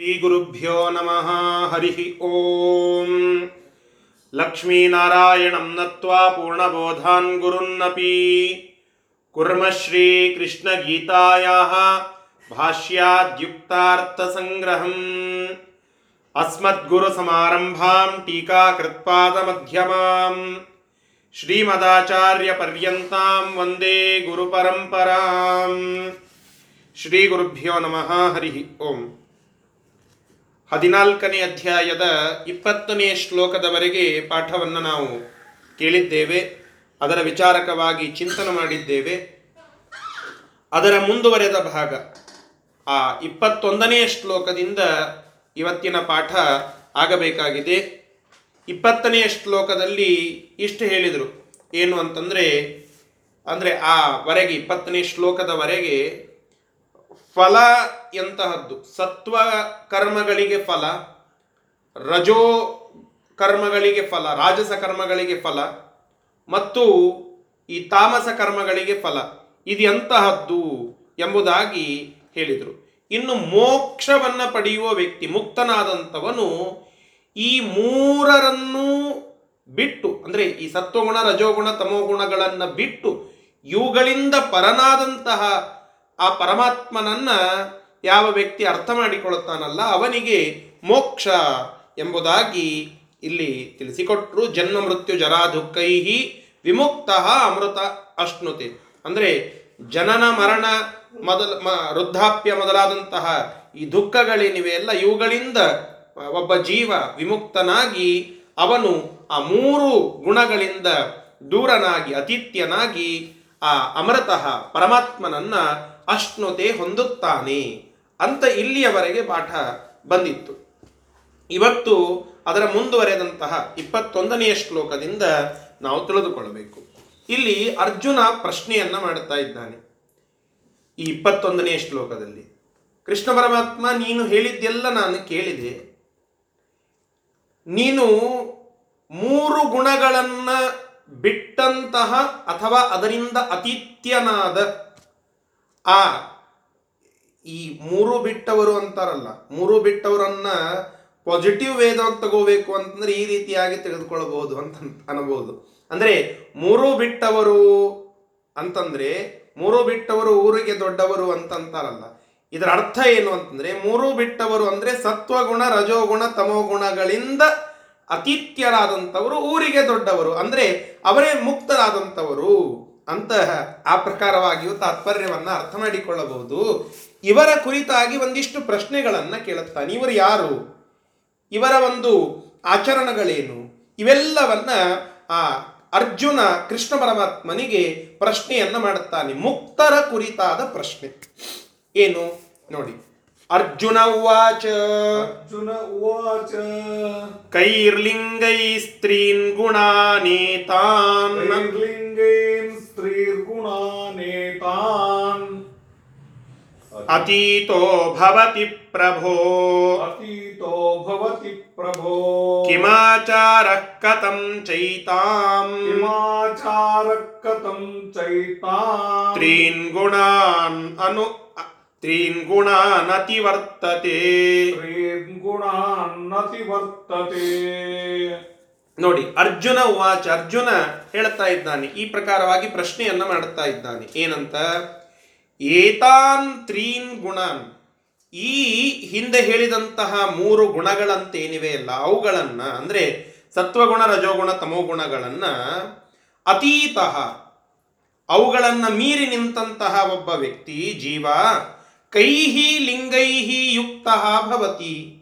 श्रीगुरुभ्यो नमः, हरिः ॐ लक्ष्मीनारायणं नत्वा पूर्णबोधान् गुरुन्नपि। कुर्मः श्रीकृष्णगीतायाः भाष्याद्युक्तार्थसङ्ग्रहम्। अस्मद्गुरुसमारम्भां टीकाकृत्पादमध्यमां श्रीमदाचार्यपर्यन्तां वंदे गुरुपरम्पराम्। श्रीगुरुभ्यो नमः, हरिः ओम्। ಹದಿನಾಲ್ಕನೇ ಅಧ್ಯಾಯದ ಇಪ್ಪತ್ತನೇ ಶ್ಲೋಕದವರೆಗೆ ಪಾಠವನ್ನು ನಾವು ಕೇಳಿದ್ದೇವೆ. ಅದರ ವಿಚಾರಕವಾಗಿ ಚಿಂತನೆ ಮಾಡಿದ್ದೇವೆ. ಅದರ ಮುಂದುವರೆದ ಭಾಗ, ಆ ಇಪ್ಪತ್ತೊಂದನೆಯ ಶ್ಲೋಕದಿಂದ ಇವತ್ತಿನ ಪಾಠ ಆಗಬೇಕಾಗಿದೆ. ಇಪ್ಪತ್ತನೆಯ ಶ್ಲೋಕದಲ್ಲಿ ಇಷ್ಟು ಹೇಳಿದರು. ಏನು ಅಂತಂದರೆ, ಅಂದರೆ ಆ ವರೆಗೆ, ಇಪ್ಪತ್ತನೇ ಶ್ಲೋಕದವರೆಗೆ ಫಲ ಎಂತಹದ್ದು? ಸತ್ವ ಕರ್ಮಗಳಿಗೆ ಫಲ, ರಜೋ ಕರ್ಮಗಳಿಗೆ ಫಲ, ರಾಜಸ ಕರ್ಮಗಳಿಗೆ ಫಲ, ಮತ್ತು ಈ ತಾಮಸ ಕರ್ಮಗಳಿಗೆ ಫಲ, ಇದು ಎಂತಹದ್ದು ಎಂಬುದಾಗಿ ಹೇಳಿದರು. ಇನ್ನು ಮೋಕ್ಷವನ್ನು ಪಡೆಯುವ ವ್ಯಕ್ತಿ ಮುಕ್ತನಾದಂಥವನು ಈ ಮೂರರನ್ನು ಬಿಟ್ಟು, ಅಂದರೆ ಈ ಸತ್ವಗುಣ, ರಜೋಗುಣ, ತಮೋಗುಣಗಳನ್ನು ಬಿಟ್ಟು, ಇವುಗಳಿಂದ ಪರನಾದಂತಹ ಆ ಪರಮಾತ್ಮನನ್ನ ಯಾವ ವ್ಯಕ್ತಿ ಅರ್ಥ ಮಾಡಿಕೊಳ್ಳುತ್ತಾನಲ್ಲ ಅವನಿಗೆ ಮೋಕ್ಷ ಎಂಬುದಾಗಿ ಇಲ್ಲಿ ತಿಳಿಸಿಕೊಟ್ರು. ಜನ್ಮ ಮೃತ್ಯು ಜರಾ ದುಃಖೈಹಿ ವಿಮುಕ್ತ ಅಮೃತ ಅಶ್ನುತಿ. ಅಂದರೆ ಜನನ ಮರಣ ಮೊದಲ ಮ ವೃದ್ಧಾಪ್ಯ ಮೊದಲಾದಂತಹ ಈ ದುಃಖಗಳೇನಿವೆ ಎಲ್ಲ ಇವುಗಳಿಂದ ಒಬ್ಬ ಜೀವ ವಿಮುಕ್ತನಾಗಿ ಅವನು ಆ ಮೂರು ಗುಣಗಳಿಂದ ದೂರನಾಗಿ, ಅತಿಥ್ಯನಾಗಿ ಆ ಅಮೃತಃ ಪರಮಾತ್ಮನನ್ನ ಅಶ್ನುತೆ ಹೊಂದುತ್ತಾನೆ ಅಂತ ಇಲ್ಲಿಯವರೆಗೆ ಪಾಠ ಬಂದಿತ್ತು. ಇವತ್ತು ಅದರ ಮುಂದುವರೆದಂತಹ ಇಪ್ಪತ್ತೊಂದನೆಯ ಶ್ಲೋಕದಿಂದ ನಾವು ತಿಳಿದುಕೊಳ್ಳಬೇಕು. ಇಲ್ಲಿ ಅರ್ಜುನ ಪ್ರಶ್ನೆಯನ್ನ ಮಾಡುತ್ತಾ ಇದ್ದಾನೆ. ಈ ಇಪ್ಪತ್ತೊಂದನೆಯ ಶ್ಲೋಕದಲ್ಲಿ, ಕೃಷ್ಣ ಪರಮಾತ್ಮ, ನೀನು ಹೇಳಿದ್ದೆಲ್ಲ ನಾನು ಕೇಳಿದೆ. ನೀನು ಮೂರು ಗುಣಗಳನ್ನ ಬಿಟ್ಟಂತಹ ಅಥವಾ ಅದರಿಂದ ಅತಿಥ್ಯನಾದ ಆ, ಈ ಮೂರು ಬಿಟ್ಟವರು ಅಂತಾರಲ್ಲ, ಮೂರು ಬಿಟ್ಟವರನ್ನ ಪಾಸಿಟಿವ್ ವೇದವಾಗಿ ತಗೋಬೇಕು ಅಂತಂದ್ರೆ ಈ ರೀತಿಯಾಗಿ ತೆಗೆದುಕೊಳ್ಳಬಹುದು ಅಂತ ಅನ್ಬೋದು. ಅಂದ್ರೆ ಮೂರು ಬಿಟ್ಟವರು ಅಂತಂದ್ರೆ, ಮೂರು ಬಿಟ್ಟವರು ಊರಿಗೆ ದೊಡ್ಡವರು ಅಂತ ಅಂತಾರಲ್ಲ, ಇದರ ಅರ್ಥ ಏನು ಅಂತಂದ್ರೆ, ಮೂರು ಬಿಟ್ಟವರು ಅಂದ್ರೆ ಸತ್ವಗುಣ, ರಜೋಗುಣ, ತಮೋಗುಣಗಳಿಂದ ಅತಿಥ್ಯರಾದಂಥವರು ಊರಿಗೆ ದೊಡ್ಡವರು. ಅಂದ್ರೆ ಅವರೇ ಮುಕ್ತರಾದಂಥವರು. ಅಂತಹ ಆ ಪ್ರಕಾರವಾಗಿಯೂ ತಾತ್ಪರ್ಯವನ್ನು ಅರ್ಥ ಮಾಡಿಕೊಳ್ಳಬಹುದು. ಇವರ ಕುರಿತಾಗಿ ಒಂದಿಷ್ಟು ಪ್ರಶ್ನೆಗಳನ್ನು ಕೇಳುತ್ತಾನೆ. ಇವರು ಯಾರು? ಇವರ ಒಂದು ಆಚರಣೆಗಳೇನು? ಇವೆಲ್ಲವನ್ನ ಆ ಅರ್ಜುನ ಕೃಷ್ಣ ಪರಮಾತ್ಮನಿಗೆ ಪ್ರಶ್ನೆಯನ್ನು ಮಾಡುತ್ತಾನೆ. ಮುಕ್ತರ ಕುರಿತಾದ ಪ್ರಶ್ನೆ. ಏನು? ನೋಡಿ. ಅರ್ಜುನ ಉಚ ಅರ್ಜುನ ಉಚ ಕೈರ್ಲಿಂಗೈ ಸ್ತ್ರೀನ್ ಗುಣಾನೇತಾನ್. श्रीर्गुणानेतान्। अतीतो भवति प्रभो। अतीतो भवति प्रभो। किमाचारः कथं चैताम्? किमाचारः कथं चैताम्? त्रीन् गुणान् अनु त्रीन् गुणानतिवर्तते त्रीन् गुणानतिवर्तते ನೋಡಿ, ಅರ್ಜುನ ವಾಚ್, ಅರ್ಜುನ ಹೇಳ್ತಾ ಇದ್ದಾನೆ, ಈ ಪ್ರಕಾರವಾಗಿ ಪ್ರಶ್ನೆಯನ್ನ ಮಾಡುತ್ತಾ ಇದ್ದಾನೆ. ಏನಂತ? ಏತಾನ್ ತ್ರೀನ್ ಗುಣಾನ್. ಈ ಹಿಂದೆ ಹೇಳಿದಂತಹ ಮೂರು ಗುಣಗಳಂತೇನಿವೆ ಅಲ್ಲ, ಅವುಗಳನ್ನ, ಅಂದ್ರೆ ಸತ್ವಗುಣ, ರಜೋಗುಣ, ತಮೋಗುಣಗಳನ್ನ ಅತೀತಃ ಅವುಗಳನ್ನು ಮೀರಿ ನಿಂತಹ ಒಬ್ಬ ವ್ಯಕ್ತಿ, ಜೀವ, ಕೈಹಿ ಲಿಂಗೈಹಿ ಯುಕ್ತ ಭವತಿ.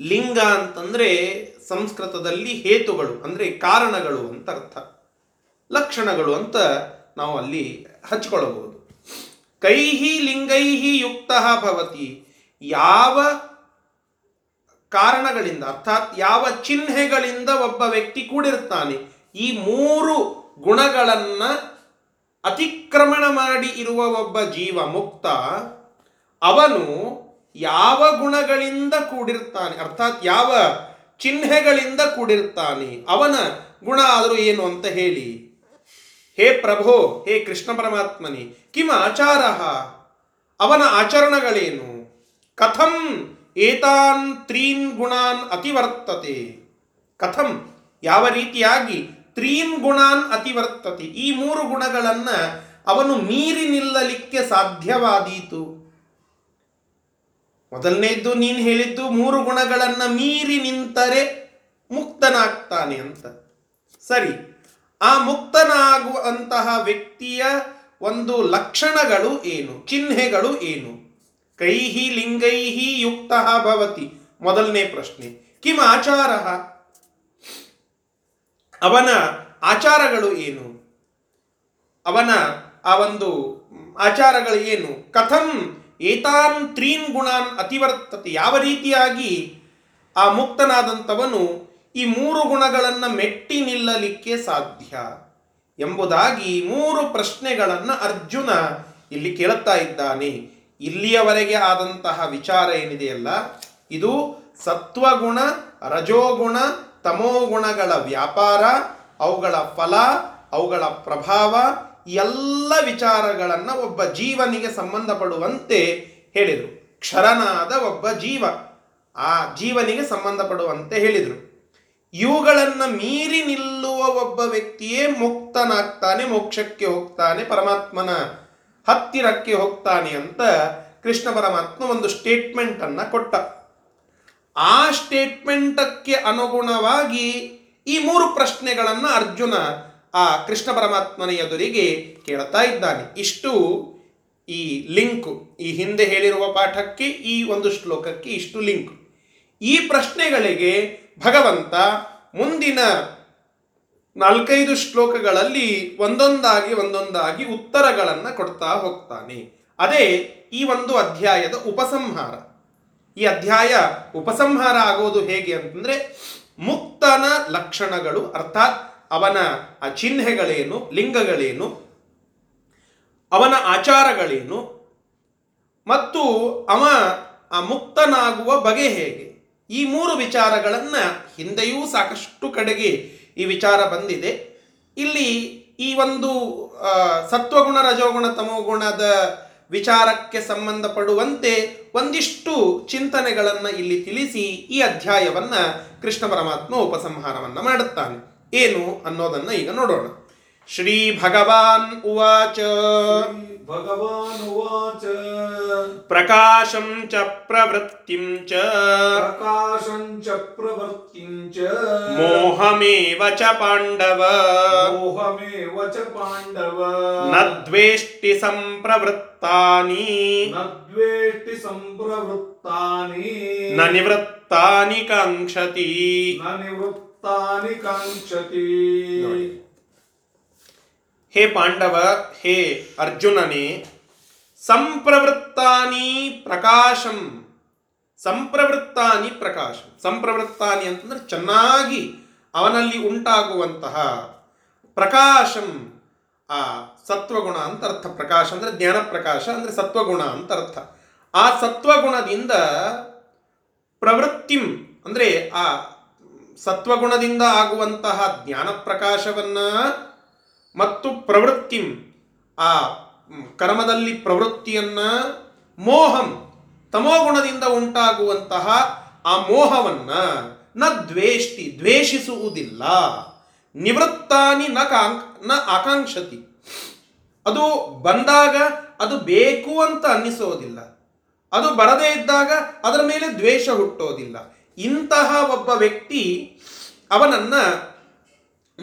ಲಿಂಗ ಅಂತಂದ್ರೆ ಸಂಸ್ಕೃತದಲ್ಲಿ ಹೇತುಗಳು ಅಂದರೆ ಕಾರಣಗಳು ಅಂತ ಅರ್ಥ. ಲಕ್ಷಣಗಳು ಅಂತ ನಾವು ಅಲ್ಲಿ ಹಚ್ಕೊಳ್ಳಬಹುದು. ಕೈಹಿ ಲಿಂಗೈಹಿ ಯುಕ್ತ ಭವತಿ. ಯಾವ ಕಾರಣಗಳಿಂದ ಅರ್ಥಾತ್ ಯಾವ ಚಿಹ್ನೆಗಳಿಂದ ಒಬ್ಬ ವ್ಯಕ್ತಿ ಕೂಡಿರ್ತಾನೆ ಈ ಮೂರು ಗುಣಗಳನ್ನು ಅತಿಕ್ರಮಣ ಮಾಡಿ ಇರುವ ಒಬ್ಬ ಜೀವ ಮುಕ್ತ ಅವನು ಯಾವ ಗುಣಗಳಿಂದ ಕೂಡಿರ್ತಾನೆ ಅರ್ಥಾತ್ ಯಾವ ಚಿಹ್ನೆಗಳಿಂದ ಕೂಡಿರ್ತಾನೆ ಅವನ ಗುಣ ಆದರೂ ಏನು ಅಂತ ಹೇಳಿ. ಹೇ ಪ್ರಭೋ, ಹೇ ಕೃಷ್ಣ ಪರಮಾತ್ಮನಿ, ಕಿಮ ಆಚಾರ? ಅವನ ಆಚರಣಗಳೇನು? ಕಥಂ ಏತಾನ್ ತ್ರೀನ್ ಗುಣಾನ್ ಅತಿವರ್ತತೆ. ಕಥಂ ಯಾವ ರೀತಿಯಾಗಿ ತ್ರೀನ್ ಗುಣಾನ್ ಅತಿವರ್ತತೆ? ಈ ಮೂರು ಗುಣಗಳನ್ನು ಅವನು ಮೀರಿ ನಿಲ್ಲಲಿಕ್ಕೆ ಸಾಧ್ಯವಾದೀತು. ಮೊದಲನೇದ್ದು ನೀನು ಹೇಳಿದ್ದು ಮೂರು ಗುಣಗಳನ್ನ ಮೀರಿ ನಿಂತರೆ ಮುಕ್ತನಾಗ್ತಾನೆ ಅಂತ. ಸರಿ, ಆ ಮುಕ್ತನಾಗುವಂತಹ ವ್ಯಕ್ತಿಯ ಒಂದು ಲಕ್ಷಣಗಳು ಏನು? ಚಿಹ್ನೆಗಳು ಏನು? ಕೈಹಿ ಲಿಂಗೈಹಿ ಯುಕ್ತ ಭವತಿ. ಮೊದಲನೇ ಪ್ರಶ್ನೆ. ಕಿಮ ಆಚಾರ? ಅವನ ಆಚಾರಗಳು ಏನು? ಅವನ ಆ ಒಂದು ಆಚಾರಗಳು ಏನು? ಕಥಂ ಏತಾನ್ ತ್ರೀನ್ ಗುಣಾನ್ ಅತಿವರ್ತತೆ. ಯಾವ ರೀತಿಯಾಗಿ ಆ ಮುಕ್ತನಾದಂಥವನು ಈ ಮೂರು ಗುಣಗಳನ್ನು ಮೆಟ್ಟಿ ನಿಲ್ಲಲಿಕ್ಕೆ ಸಾಧ್ಯ ಎಂಬುದಾಗಿ ಮೂರು ಪ್ರಶ್ನೆಗಳನ್ನು ಅರ್ಜುನ ಇಲ್ಲಿ ಕೇಳುತ್ತಾ ಇದ್ದಾನೆ. ಇಲ್ಲಿಯವರೆಗೆ ಆದಂತಹ ವಿಚಾರ ಏನಿದೆಯಲ್ಲ ಇದು ಸತ್ವಗುಣ, ರಜೋಗುಣ, ತಮೋಗುಣಗಳ ವ್ಯಾಪಾರ, ಅವುಗಳ ಫಲ, ಅವುಗಳ ಪ್ರಭಾವ ಎಲ್ಲ ವಿಚಾರಗಳನ್ನು ಒಬ್ಬ ಜೀವನಿಗೆ ಸಂಬಂಧಪಡುವಂತೆ ಹೇಳಿದರು. ಕ್ಷರನಾದ ಒಬ್ಬ ಜೀವ. ಆ ಜೀವನಿಗೆ ಸಂಬಂಧಪಡುವಂತೆ ಹೇಳಿದರು. ಇವುಗಳನ್ನು ಮೀರಿ ನಿಲ್ಲುವ ಒಬ್ಬ ವ್ಯಕ್ತಿಯೇ ಮುಕ್ತನಾಗ್ತಾನೆ, ಮೋಕ್ಷಕ್ಕೆ ಹೋಗ್ತಾನೆ, ಪರಮಾತ್ಮನ ಹತ್ತಿರಕ್ಕೆ ಹೋಗ್ತಾನೆ ಅಂತ ಕೃಷ್ಣ ಪರಮಾತ್ಮ ಒಂದು ಸ್ಟೇಟ್ಮೆಂಟ್ ಅನ್ನ ಕೊಟ್ಟ. ಆ ಸ್ಟೇಟ್ಮೆಂಟಕ್ಕೆ ಅನುಗುಣವಾಗಿ ಈ ಮೂರು ಪ್ರಶ್ನೆಗಳನ್ನು ಅರ್ಜುನ ಆ ಕೃಷ್ಣ ಪರಮಾತ್ಮನ ಎದುರಿಗೆ ಕೇಳ್ತಾ ಇದ್ದಾನೆ. ಇಷ್ಟು ಈ ಲಿಂಕ್, ಈ ಹಿಂದೆ ಹೇಳಿರುವ ಪಾಠಕ್ಕೆ, ಈ ಒಂದು ಶ್ಲೋಕಕ್ಕೆ ಇಷ್ಟು ಲಿಂಕ್. ಈ ಪ್ರಶ್ನೆಗಳಿಗೆ ಭಗವಂತ ಮುಂದಿನ ನಾಲ್ಕೈದು ಶ್ಲೋಕಗಳಲ್ಲಿ ಒಂದೊಂದಾಗಿ ಒಂದೊಂದಾಗಿ ಉತ್ತರಗಳನ್ನು ಕೊಡ್ತಾ ಹೋಗ್ತಾನೆ. ಅದೇ ಈ ಒಂದು ಅಧ್ಯಾಯದ ಉಪಸಂಹಾರ. ಈ ಅಧ್ಯಾಯ ಉಪಸಂಹಾರ ಆಗೋದು ಹೇಗೆ ಅಂತಂದ್ರೆ ಮುಕ್ತನ ಲಕ್ಷಣಗಳು, ಅರ್ಥಾತ್ ಅವನ ಆ ಚಿಹ್ನೆಗಳೇನು, ಲಿಂಗಗಳೇನು, ಅವನ ಆಚಾರಗಳೇನು, ಮತ್ತು ಅವ ಆ ಮುಕ್ತನಾಗುವ ಬಗೆ ಹೇಗೆ? ಈ ಮೂರು ವಿಚಾರಗಳನ್ನು ಹಿಂದೆಯೂ ಸಾಕಷ್ಟು ಕಡೆಗೆ ಈ ವಿಚಾರ ಬಂದಿದೆ. ಇಲ್ಲಿ ಈ ಒಂದು ಸತ್ವಗುಣ, ರಜೋಗುಣ, ತಮೋಗುಣದ ವಿಚಾರಕ್ಕೆ ಸಂಬಂಧಪಡುವಂತೆ ಒಂದಿಷ್ಟು ಚಿಂತನೆಗಳನ್ನು ಇಲ್ಲಿ ತಿಳಿಸಿ ಈ ಅಧ್ಯಾಯವನ್ನ ಕೃಷ್ಣ ಪರಮಾತ್ಮ ಉಪಸಂಹಾರವನ್ನು ಮಾಡುತ್ತಾನೆ. ಏನು ಅನ್ನೋದನ್ನ ಈಗ ನೋಡೋಣ. ಶ್ರೀ ಭಗವಾನ್ ಉವಾಚ. ಭಗವಾನ್ ಉವಾಚ. ಪ್ರಕಾಶಂ ಚ ಪ್ರವೃತ್ತಿಂ ಚ. ಪ್ರಕಾಶಂ ಚ ಪ್ರವೃತ್ತಿಂ ಚ. ಮೋಹಮೇವ ಚ ಪಾಂಡವ. ಮೋಹಮೇವ ಚ ಪಾಂಡವ. ನ ದ್ವೇಷ್ಟಿ ಸಂಪ್ರವೃತ್ತಾನಿ. ನ ದ್ವೇಷ್ಟಿ ಸಂಪ್ರವೃತ್ತಾನಿ. ನ ನಿವೃತ್ತಾನಿ ಕಾಂಕ್ಷತಿ. ನ ನಿವೃತ್ತಾನಿ ಕಾಂಕ್ಷತಿ ಹೇ ಪಾಂಡವ, ಹೇ ಅರ್ಜುನನೇ, ಸಂಪ್ರವೃತ್ತಾನಿ ಪ್ರಕಾಶಂ. ಸಂಪ್ರವೃತ್ತಾನಿ ಪ್ರಕಾಶಂ. ಸಂಪ್ರವೃತ್ತಾನಿ ಅಂತಂದ್ರೆ ಚೆನ್ನಾಗಿ ಅವನಲ್ಲಿ ಉಂಟಾಗುವಂತಹ ಪ್ರಕಾಶಂ. ಆ ಸತ್ವಗುಣ ಅಂತ ಅರ್ಥ. ಪ್ರಕಾಶ ಅಂದ್ರೆ ಜ್ಞಾನ ಪ್ರಕಾಶ, ಅಂದ್ರೆ ಸತ್ವಗುಣ ಅಂತ ಅರ್ಥ. ಆ ಸತ್ವಗುಣದಿಂದ ಪ್ರವೃತ್ತಿಂ ಅಂದ್ರೆ ಆ ಸತ್ವಗುಣದಿಂದ ಆಗುವಂತಹ ಜ್ಞಾನ ಪ್ರಕಾಶವನ್ನ ಮತ್ತು ಪ್ರವೃತ್ತಿಂ, ಆ ಕರ್ಮದಲ್ಲಿ ಪ್ರವೃತ್ತಿಯನ್ನ ಮೋಹಂ, ತಮೋಗುಣದಿಂದ ಉಂಟಾಗುವಂತಹ ಆ ಮೋಹವನ್ನ ನ ದ್ವೇಷ್ಟಿ, ದ್ವೇಷಿಸುವುದಿಲ್ಲ. ನಿವೃತ್ತಾನಿ ನ ಕಾಂಕ್, ನ ಆಕಾಂಕ್ಷತಿ. ಅದು ಬಂದಾಗ ಅದು ಬೇಕು ಅಂತ ಅನ್ನಿಸೋದಿಲ್ಲ. ಅದು ಬರದೇ ಇದ್ದಾಗ ಅದರ ಮೇಲೆ ದ್ವೇಷ ಹುಟ್ಟೋದಿಲ್ಲ. ಇಂತಹ ಒಬ್ಬ ವ್ಯಕ್ತಿ ಅವನನ್ನ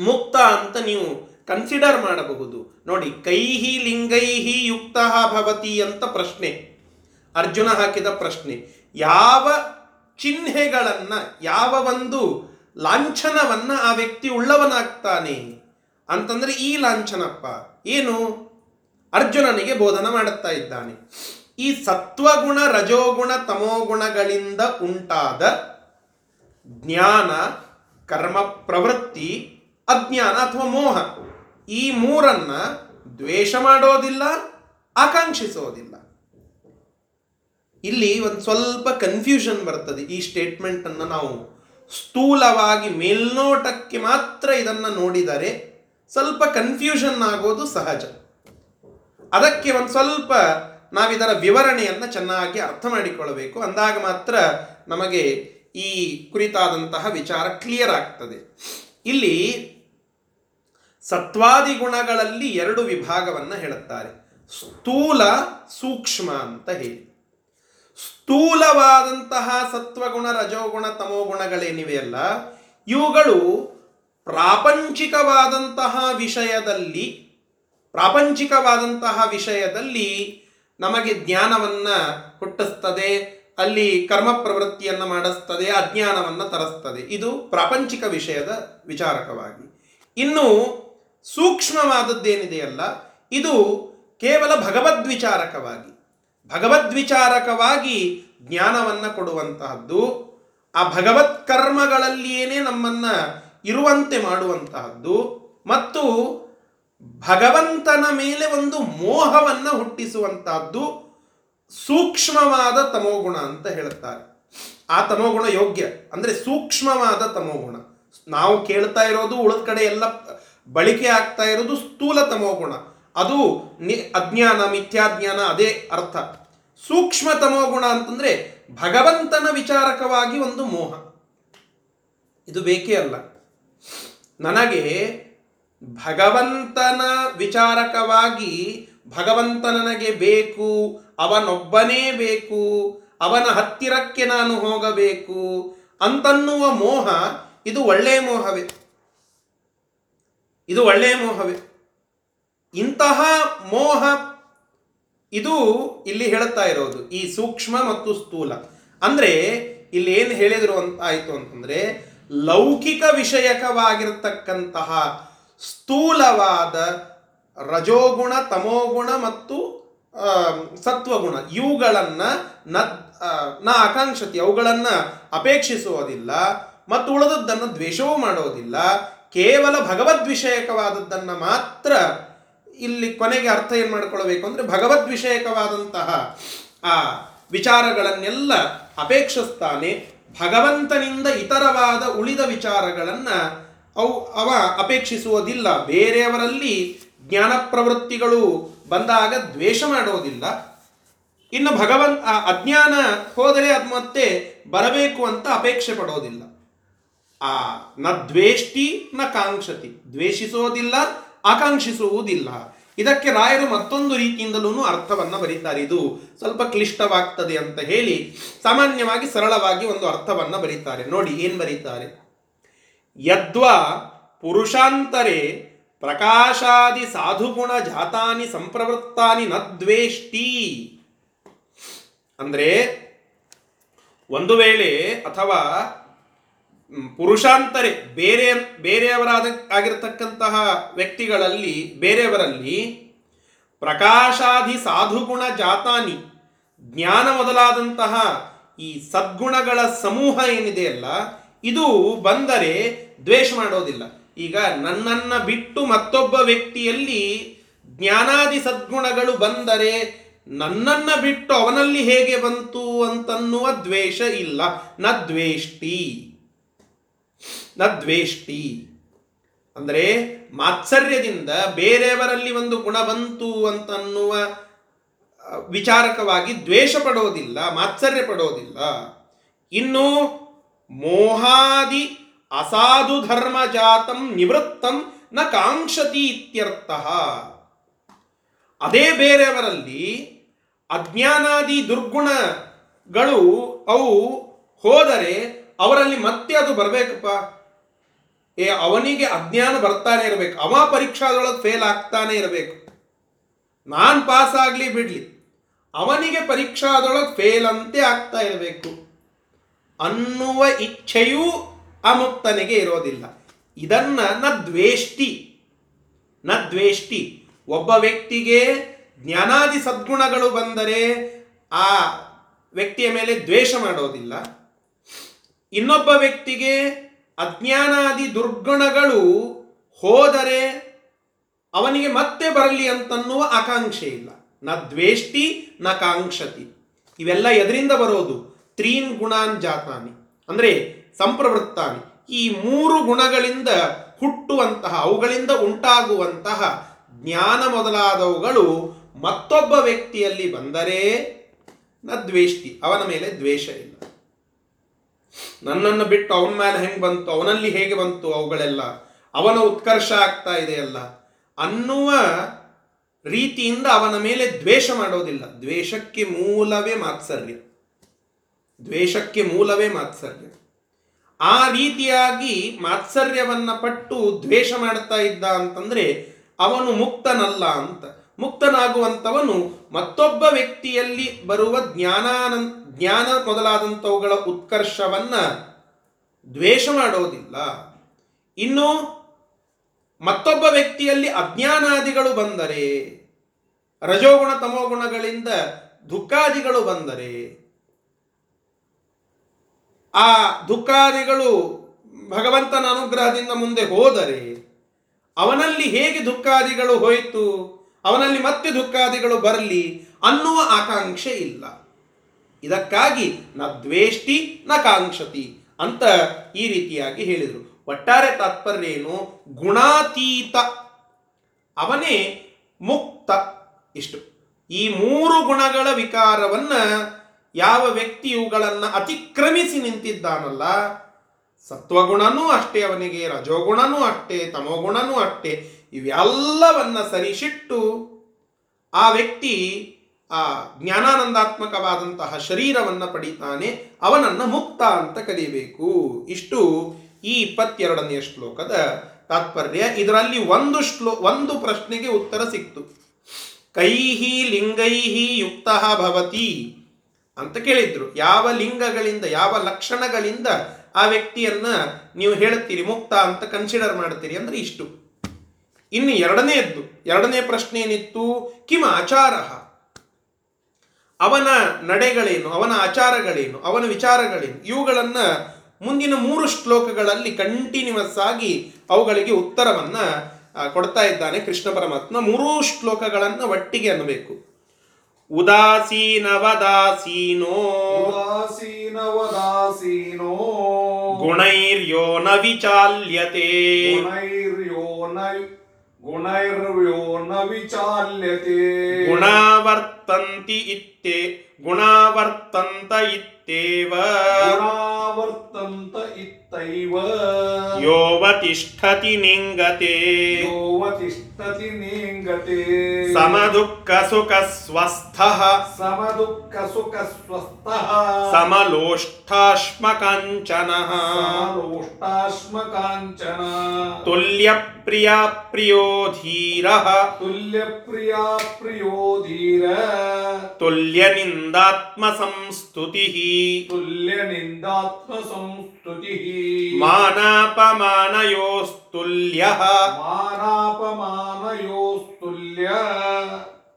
ಮುಕ್ತ ಅಂತ ನೀವು ಕನ್ಸಿಡರ್ ಮಾಡಬಹುದು. ನೋಡಿ, ಕೈಹಿ ಲಿಂಗೈಹಿ ಯುಕ್ತ ಭವತಿ ಅಂತ ಪ್ರಶ್ನೆ. ಅರ್ಜುನ ಹಾಕಿದ ಪ್ರಶ್ನೆ. ಯಾವ ಚಿಹ್ನೆಗಳನ್ನ, ಯಾವ ಒಂದು ಲಾಂಛನವನ್ನ ಆ ವ್ಯಕ್ತಿ ಉಳ್ಳವನಾಗ್ತಾನೆ? ಅಂತಂದ್ರೆ ಈ ಲಾಂಛನಪ್ಪ. ಏನು? ಅರ್ಜುನನಿಗೆ ಬೋಧನ ಮಾಡುತ್ತಾ ಇದ್ದಾನೆ. ಈ ಸತ್ವಗುಣ, ರಜೋಗುಣ, ತಮೋಗುಣಗಳಿಂದ ಉಂಟಾದ ಜ್ಞಾನ, ಕರ್ಮ, ಪ್ರವೃತ್ತಿ, ಅಜ್ಞಾನ ಅಥವಾ ಮೋಹ. ಈ ಮೂರನ್ನ ದ್ವೇಷ ಮಾಡೋದಿಲ್ಲ, ಆಕಾಂಕ್ಷಿಸೋದಿಲ್ಲ. ಇಲ್ಲಿ ಒಂದು ಸ್ವಲ್ಪ ಕನ್ಫ್ಯೂಷನ್ ಬರ್ತದೆ. ಈ ಸ್ಟೇಟ್ಮೆಂಟ್ ಅನ್ನು ನಾವು ಸ್ಥೂಲವಾಗಿ ಮೇಲ್ನೋಟಕ್ಕೆ ಮಾತ್ರ ಇದನ್ನು ನೋಡಿದರೆ ಸ್ವಲ್ಪ ಕನ್ಫ್ಯೂಷನ್ ಆಗೋದು ಸಹಜ. ಅದಕ್ಕೆ ಒಂದು ಸ್ವಲ್ಪ ನಾವಿದರ ವಿವರಣೆಯನ್ನು ಚೆನ್ನಾಗಿ ಅರ್ಥ ಮಾಡಿಕೊಳ್ಳಬೇಕು ಅಂದಾಗ ಮಾತ್ರ ನಮಗೆ ಈ ಕುರಿತಾದಂತಹ ವಿಚಾರ ಕ್ಲಿಯರ್ ಆಗ್ತದೆ. ಇಲ್ಲಿ ಸತ್ವಾದಿ ಗುಣಗಳಲ್ಲಿ ಎರಡು ವಿಭಾಗವನ್ನು ಹೇಳುತ್ತಾರೆ. ಸ್ಥೂಲ ಸೂಕ್ಷ್ಮ ಅಂತ ಹೇಳಿ. ಸ್ಥೂಲವಾದಂತಹ ಸತ್ವಗುಣ, ರಜೋಗುಣ, ತಮೋಗುಣಗಳೇನಿವೆಯಲ್ಲ, ಇವುಗಳು ಪ್ರಾಪಂಚಿಕವಾದಂತಹ ವಿಷಯದಲ್ಲಿ ಪ್ರಾಪಂಚಿಕವಾದಂತಹ ವಿಷಯದಲ್ಲಿ ನಮಗೆ ಜ್ಞಾನವನ್ನು ಹುಟ್ಟಿಸ್ತದೆ ಅಲ್ಲಿ ಕರ್ಮ ಪ್ರವೃತ್ತಿಯನ್ನು ಮಾಡಿಸ್ತದೆ, ಅಜ್ಞಾನವನ್ನು ತರಿಸ್ತದೆ. ಇದು ಪ್ರಾಪಂಚಿಕ ವಿಷಯದ ವಿಚಾರಕವಾಗಿ. ಇನ್ನು ಸೂಕ್ಷ್ಮವಾದದ್ದೇನಿದೆಯಲ್ಲ, ಇದು ಕೇವಲ ಭಗವದ್ವಿಚಾರಕವಾಗಿ ಭಗವದ್ವಿಚಾರಕವಾಗಿ ಜ್ಞಾನವನ್ನು ಕೊಡುವಂತಹದ್ದು, ಆ ಭಗವತ್ ಕರ್ಮಗಳಲ್ಲಿಯೇನೇ ನಮ್ಮನ್ನು ಇರುವಂತೆ ಮಾಡುವಂತಹದ್ದು, ಮತ್ತು ಭಗವಂತನ ಮೇಲೆ ಒಂದು ಮೋಹವನ್ನು ಹುಟ್ಟಿಸುವಂತಹದ್ದು ಸೂಕ್ಷ್ಮವಾದ ತಮೋಗುಣ ಅಂತ ಹೇಳುತ್ತಾರೆ. ಆ ತಮೋಗುಣ ಯೋಗ್ಯ. ಅಂದ್ರೆ ಸೂಕ್ಷ್ಮವಾದ ತಮೋಗುಣ. ನಾವು ಕೇಳ್ತಾ ಇರೋದು ಉಳಿದ ಕಡೆ ಎಲ್ಲ ಬಳಕೆ ಆಗ್ತಾ ಇರೋದು ಸ್ಥೂಲ ತಮೋಗುಣ. ಅದು ನಿ ಅಜ್ಞಾನ, ಮಿಥ್ಯಾಜ್ಞಾನ, ಅದೇ ಅರ್ಥ. ಸೂಕ್ಷ್ಮ ತಮೋಗುಣ ಅಂತಂದ್ರೆ ಭಗವಂತನ ವಿಚಾರಕವಾಗಿ ಒಂದು ಮೋಹ. ಇದು ಬೇಕೇ ಅಲ್ಲ. ನನಗೆ ಭಗವಂತನ ವಿಚಾರಕವಾಗಿ ಭಗವಂತ ನನಗೆ ಬೇಕು ಅವನೊಬ್ಬನೇ ಬೇಕು, ಅವನ ಹತ್ತಿರಕ್ಕೆ ನಾನು ಹೋಗಬೇಕು ಅಂತನ್ನುವ ಮೋಹ ಇದು ಒಳ್ಳೆಯ ಮೋಹವೇ. ಇದು ಒಳ್ಳೆಯ ಮೋಹವೇ. ಇಂತಹ ಮೋಹ ಇದು ಇಲ್ಲಿ ಹೇಳ್ತಾ ಇರೋದು, ಈ ಸೂಕ್ಷ್ಮ ಮತ್ತು ಸ್ಥೂಲ. ಅಂದರೆ ಇಲ್ಲಿ ಏನು ಹೇಳಿದ್ರು ಅಂತ ಆಯಿತು ಅಂತಂದರೆ, ಲೌಕಿಕ ವಿಷಯಕವಾಗಿರ್ತಕ್ಕಂತಹ ಸ್ಥೂಲವಾದ ರಜೋಗುಣ, ತಮೋಗುಣ ಮತ್ತು ಸತ್ವಗುಣ ಇವುಗಳನ್ನು ನ ನಾ ಆಕಾಂಕ್ಷತಿ, ಅವುಗಳನ್ನು ಅಪೇಕ್ಷಿಸುವುದಿಲ್ಲ ಮತ್ತು ಉಳಿದದ್ದನ್ನು ದ್ವೇಷವೂ ಮಾಡೋದಿಲ್ಲ ಕೇವಲ ಭಗವದ್ವಿಷಯಕವಾದದ್ದನ್ನು ಮಾತ್ರ ಇಲ್ಲಿ ಕೊನೆಗೆ ಅರ್ಥ ಏನು ಮಾಡ್ಕೊಳ್ಬೇಕು ಅಂದರೆ ಭಗವದ್ವಿಷಯಕವಾದಂತಹ ಆ ವಿಚಾರಗಳನ್ನೆಲ್ಲ ಅಪೇಕ್ಷಿಸ್ತಾನೆ. ಭಗವಂತನಿಂದ ಇತರವಾದ ಉಳಿದ ವಿಚಾರಗಳನ್ನು ಅವು ಅವ ಅಪೇಕ್ಷಿಸುವುದಿಲ್ಲ. ಬೇರೆಯವರಲ್ಲಿ ಜ್ಞಾನ ಪ್ರವೃತ್ತಿಗಳು ಬಂದಾಗ ದ್ವೇಷ ಮಾಡೋದಿಲ್ಲ. ಇನ್ನು ಭಗವನ್ ಅಜ್ಞಾನ ಹೋದರೆ ಅದು ಮತ್ತೆ ಬರಬೇಕು ಅಂತ ಅಪೇಕ್ಷೆ ಪಡೋದಿಲ್ಲ. ಆ, ನ ದ್ವೇಷ್ಟಿ ನ ಕಾಂಕ್ಷತಿ. ದ್ವೇಷಿಸೋದಿಲ್ಲ, ಆಕಾಂಕ್ಷಿಸುವುದಿಲ್ಲ. ಇದಕ್ಕೆ ರಾಯರು ಮತ್ತೊಂದು ರೀತಿಯಿಂದಲೂ ಅರ್ಥವನ್ನು ಬರೀತಾರೆ. ಇದು ಸ್ವಲ್ಪ ಕ್ಲಿಷ್ಟವಾಗ್ತದೆ ಅಂತ ಹೇಳಿ ಸಾಮಾನ್ಯವಾಗಿ ಸರಳವಾಗಿ ಒಂದು ಅರ್ಥವನ್ನು ಬರೀತಾರೆ. ನೋಡಿ ಏನು ಬರೀತಾರೆ? ಯದ್ವಾ ಪುರುಷಾಂತರೆ ಪ್ರಕಾಶಾದಿ ಸಾಧುಗುಣ ಜಾತಾನಿ ಸಂಪ್ರವೃತ್ತಾನಿ ನ ದ್ವೇಷ್ಟಿ ಅಂದರೆ ಒಂದು ವೇಳೆ ಅಥವಾ ಪುರುಷಾಂತರೆ ಬೇರೆ, ಬೇರೆಯವರಾದ ಆಗಿರತಕ್ಕಂತಹ ವ್ಯಕ್ತಿಗಳಲ್ಲಿ, ಬೇರೆಯವರಲ್ಲಿ ಪ್ರಕಾಶಾದಿ ಸಾಧುಗುಣ ಜಾತಾನಿ ಜ್ಞಾನ ಮೊದಲಾದಂತಹ ಈ ಸದ್ಗುಣಗಳ ಸಮೂಹ ಏನಿದೆಯಲ್ಲ, ಇದು ಬಂದರೆ ದ್ವೇಷ ಮಾಡೋದಿಲ್ಲ. ಈಗ ನನ್ನನ್ನು ಬಿಟ್ಟು ಮತ್ತೊಬ್ಬ ವ್ಯಕ್ತಿಯಲ್ಲಿ ಜ್ಞಾನಾದಿ ಸದ್ಗುಣಗಳು ಬಂದರೆ ನನ್ನನ್ನ ಬಿಟ್ಟು ಅವನಲ್ಲಿ ಹೇಗೆ ಬಂತು ಅಂತನ್ನುವ ದ್ವೇಷ ಇಲ್ಲ. ನ ದ್ವೇಷ್ಟಿ. ನ ದ್ವೇಷ್ಟಿ. ಅಂದರೆ ಮಾತ್ಸರ್ಯದಿಂದ ಬೇರೆಯವರಲ್ಲಿ ಒಂದು ಗುಣ ಬಂತು ಅಂತನ್ನುವ ವಿಚಾರಕವಾಗಿ ದ್ವೇಷ ಪಡೋದಿಲ್ಲ, ಮಾತ್ಸರ್ಯ ಪಡೋದಿಲ್ಲ. ಇನ್ನು ಮೋಹಾದಿ ಅಸಾಧು ಧರ್ಮ ಜಾತಂ ನಿವೃತ್ತಂ ನ ಕಾಂಕ್ಷತಿ ಇತ್ಯರ್ಥ ಅದೇ ಬೇರೆಯವರಲ್ಲಿ ಅಜ್ಞಾನಾದಿ ದುರ್ಗುಣಗಳು ಅವು ಹೋದರೆ ಅವರಲ್ಲಿ ಮತ್ತೆ ಅದು ಬರಬೇಕಪ್ಪ. ಏ, ಅವನಿಗೆ ಅಜ್ಞಾನ ಬರ್ತಾನೆ ಇರಬೇಕು. ಅವ ಪರೀಕ್ಷಾದೊಳಗೆ ಫೇಲ್ ಆಗ್ತಾನೆ ಇರಬೇಕು. ನಾನು ಪಾಸ್ ಆಗಲಿ ಬಿಡ್ಲಿ. ಅವನಿಗೆ ಪರೀಕ್ಷಾದೊಳಗೆ ಫೇಲ್ ಅಂತೆ ಆಗ್ತಾ ಇರಬೇಕು. ಅನ್ನುವ ಇಚ್ಛೆಯೂ ಆ ಮುಕ್ತನಿಗೆ ಇರೋದಿಲ್ಲ. ಇದನ್ನ ನ ದ್ವೇಷ್ಟಿ. ನ ದ್ವೇಷ್ಟಿ. ಒಬ್ಬ ವ್ಯಕ್ತಿಗೆ ಜ್ಞಾನಾದಿ ಸದ್ಗುಣಗಳು ಬಂದರೆ ಆ ವ್ಯಕ್ತಿಯ ಮೇಲೆ ದ್ವೇಷ ಮಾಡೋದಿಲ್ಲ. ಇನ್ನೊಬ್ಬ ವ್ಯಕ್ತಿಗೆ ಅಜ್ಞಾನಾದಿ ದುರ್ಗುಣಗಳು ಹೋದರೆ ಅವನಿಗೆ ಮತ್ತೆ ಬರಲಿ ಅಂತನ್ನುವ ಆಕಾಂಕ್ಷೆ ಇಲ್ಲ. ನ ದ್ವೇಷ್ಟಿ, ನ ಕಾಂಕ್ಷತಿ. ಇವೆಲ್ಲ ಎದರಿಂದ ಬರೋದು? ತ್ರೀನ್ ಗುಣಾನ್ ಜಾತಾನಿ. ಅಂದ್ರೆ ಸಂಪ್ರವೃತ್ತಾನಿ. ಈ ಮೂರು ಗುಣಗಳಿಂದ ಹುಟ್ಟುವಂತಹ, ಅವುಗಳಿಂದ ಉಂಟಾಗುವಂತಹ ಜ್ಞಾನ ಮೊದಲಾದವುಗಳು ಮತ್ತೊಬ್ಬ ವ್ಯಕ್ತಿಯಲ್ಲಿ ಬಂದರೆ ನ ದ್ವೇಷ್ಟಿ, ಅವನ ಮೇಲೆ ದ್ವೇಷ ಇಲ್ಲ. ನನ್ನನ್ನು ಬಿಟ್ಟು ಅವನ ಮೇಲೆ ಹೆಂಗೆ ಬಂತು, ಅವನಲ್ಲಿ ಹೇಗೆ ಬಂತು ಅವುಗಳೆಲ್ಲ, ಅವನ ಉತ್ಕರ್ಷ ಆಗ್ತಾ ಇದೆಯಲ್ಲ ಅನ್ನುವ ರೀತಿಯಿಂದ ಅವನ ಮೇಲೆ ದ್ವೇಷ ಮಾಡೋದಿಲ್ಲ. ದ್ವೇಷಕ್ಕೆ ಮೂಲವೇ ಮಾತ್ಸರ್ಯ. ದ್ವೇಷಕ್ಕೆ ಮೂಲವೇ ಮಾತ್ಸರ್ಯ. ಆ ರೀತಿಯಾಗಿ ಮಾತ್ಸರ್ಯವನ್ನ ಪಟ್ಟು ದ್ವೇಷ ಮಾಡ್ತಾ ಇದ್ದ ಅಂತಂದ್ರೆ ಅವನು ಮುಕ್ತನಲ್ಲ ಅಂತ. ಮುಕ್ತನಾಗುವಂಥವನು ಮತ್ತೊಬ್ಬ ವ್ಯಕ್ತಿಯಲ್ಲಿ ಬರುವ ಜ್ಞಾನಾನ ಜ್ಞಾನ ಮೊದಲಾದಂಥವುಗಳ ಉತ್ಕರ್ಷವನ್ನ ದ್ವೇಷ ಮಾಡೋದಿಲ್ಲ. ಇನ್ನು ಮತ್ತೊಬ್ಬ ವ್ಯಕ್ತಿಯಲ್ಲಿ ಅಜ್ಞಾನಾದಿಗಳು ಬಂದರೆ, ರಜೋಗುಣ ತಮೋಗುಣಗಳಿಂದ ದುಃಖಾದಿಗಳು ಬಂದರೆ ಆ ದುಃಖಾದಿಗಳು ಭಗವಂತನ ಅನುಗ್ರಹದಿಂದ ಮುಂದೆ ಹೋದರೆ ಅವನಲ್ಲಿ ಹೇಗೆ ದುಃಖಾದಿಗಳು ಹೋಯಿತು, ಅವನಲ್ಲಿ ಮತ್ತೆ ದುಃಖಾದಿಗಳು ಬರಲಿ ಅನ್ನುವ ಆಕಾಂಕ್ಷೆ ಇಲ್ಲ. ಇದಕ್ಕಾಗಿ ನ ದ್ವೇಷ್ಟಿ ನ ಕಾಂಕ್ಷತಿ ಅಂತ ಈ ರೀತಿಯಾಗಿ ಹೇಳಿದರು. ಒಟ್ಟಾರೆ ತಾತ್ಪರ್ಯ ಏನು ಗುಣಾತೀತ. ಅವನೇ ಮುಕ್ತ ಇಷ್ಟು. ಈ ಮೂರು ಗುಣಗಳ ವಿಕಾರವನ್ನ ಯಾವ ವ್ಯಕ್ತಿ ಇವುಗಳನ್ನು ಅತಿಕ್ರಮಿಸಿ ನಿಂತಿದ್ದಾನಲ್ಲ, ಸತ್ವಗುಣನೂ ಅಷ್ಟೇ ಅವನಿಗೆ, ರಜೋಗುಣನೂ ಅಷ್ಟೇ, ತಮೋಗುಣನೂ ಅಷ್ಟೇ, ಇವೆಲ್ಲವನ್ನ ಸರಿಸಿಟ್ಟು ಆ ವ್ಯಕ್ತಿ ಆ ಜ್ಞಾನಾನಂದಾತ್ಮಕವಾದಂತಹ ಶರೀರವನ್ನು ಪಡಿತಾನೆ, ಅವನನ್ನು ಮುಕ್ತ ಅಂತ ಕಲಿಬೇಕು ಇಷ್ಟು ಈ ಇಪ್ಪತ್ತೆರಡನೆಯ ಶ್ಲೋಕದ ತಾತ್ಪರ್ಯ. ಇದರಲ್ಲಿ ಒಂದು ಶ್ಲೋ, ಒಂದು ಪ್ರಶ್ನೆಗೆ ಉತ್ತರ ಸಿಕ್ತು. ಕೈಹಿ ಲಿಂಗೈಹಿ ಯುಕ್ತ ಭವತಿ. ಅಂತ ಕೇಳಿದ್ರು. ಯಾವ ಲಿಂಗಗಳಿಂದ, ಯಾವ ಲಕ್ಷಣಗಳಿಂದ ಆ ವ್ಯಕ್ತಿಯನ್ನ ನೀವು ಹೇಳ್ತೀರಿ ಮುಕ್ತ ಅಂತ ಕನ್ಸಿಡರ್ ಮಾಡ್ತೀರಿ ಅಂದ್ರೆ ಇಷ್ಟು. ಇನ್ನು ಎರಡನೆಯದ್ದು ಎರಡನೇ ಪ್ರಶ್ನೆ ಏನಿತ್ತು? ಕಿಮ ಆಚಾರ. ಅವನ ನಡೆಗಳೇನು, ಅವನ ಆಚಾರಗಳೇನು, ಅವನ ವಿಚಾರಗಳೇನು? ಇವುಗಳನ್ನ ಮುಂದಿನ ಮೂರು ಶ್ಲೋಕಗಳಲ್ಲಿ ಕಂಟಿನ್ಯೂಸ್ ಆಗಿ ಅವುಗಳಿಗೆ ಉತ್ತರವನ್ನ ಕೊಡ್ತಾ ಇದ್ದಾನೆ ಕೃಷ್ಣ ಪರಮಾತ್ಮ. ಮೂರೂ ಶ್ಲೋಕಗಳನ್ನು ಒಟ್ಟಿಗೆ ಅನ್ನಬೇಕು. ಉದಾಸೀನವದಾಸೀನೋ. ಉದಾಸೀನವದಾಸೀನೋ. ಗುಣೈರ್ಯೋ ನ ವಿಚಾಲ್ಯತೆ. ಗುಣೈರ್ಯೋ ನ ಗುಣೈರ್ಯೋ ನ ವಿಚಾಲ್ಯತೆ. ಗುಣಾವರ್ತಂತಿ ಇತ್ತೇ ಗುಣಾವರ್ತಂತ ಇತ್ತೇವ. ಗುಣಾವರ್ತಂತ ಇತ್ತೈವ. ಯೋವತಿಷ್ಠತಿ ನಿಂಗತೆ. ಯೋವತಿಷ್ಠತಿ ನೇಂಗತೆ ಸಮದುಃಖ ಸುಖ ಸ್ವಸ್ಥ ಸಮದುಃಖ ಸುಖ ಸ್ವಸ್ಥಃ ಸಮಲೋಷ್ಠಾಶ್ಮ ಕಾಂಚನ ಸಮಲೋಷ್ಟಾಶ್ಮ ಕಾಂಚನ ತುಲ್ಯ ಪ್ರಿಯ ಪ್ರಿಯೋ ಧೀರ ತುಲ್ಯ ಮಾನಾಪಮಾನಯೋಸ್ತುಲ್ಯ.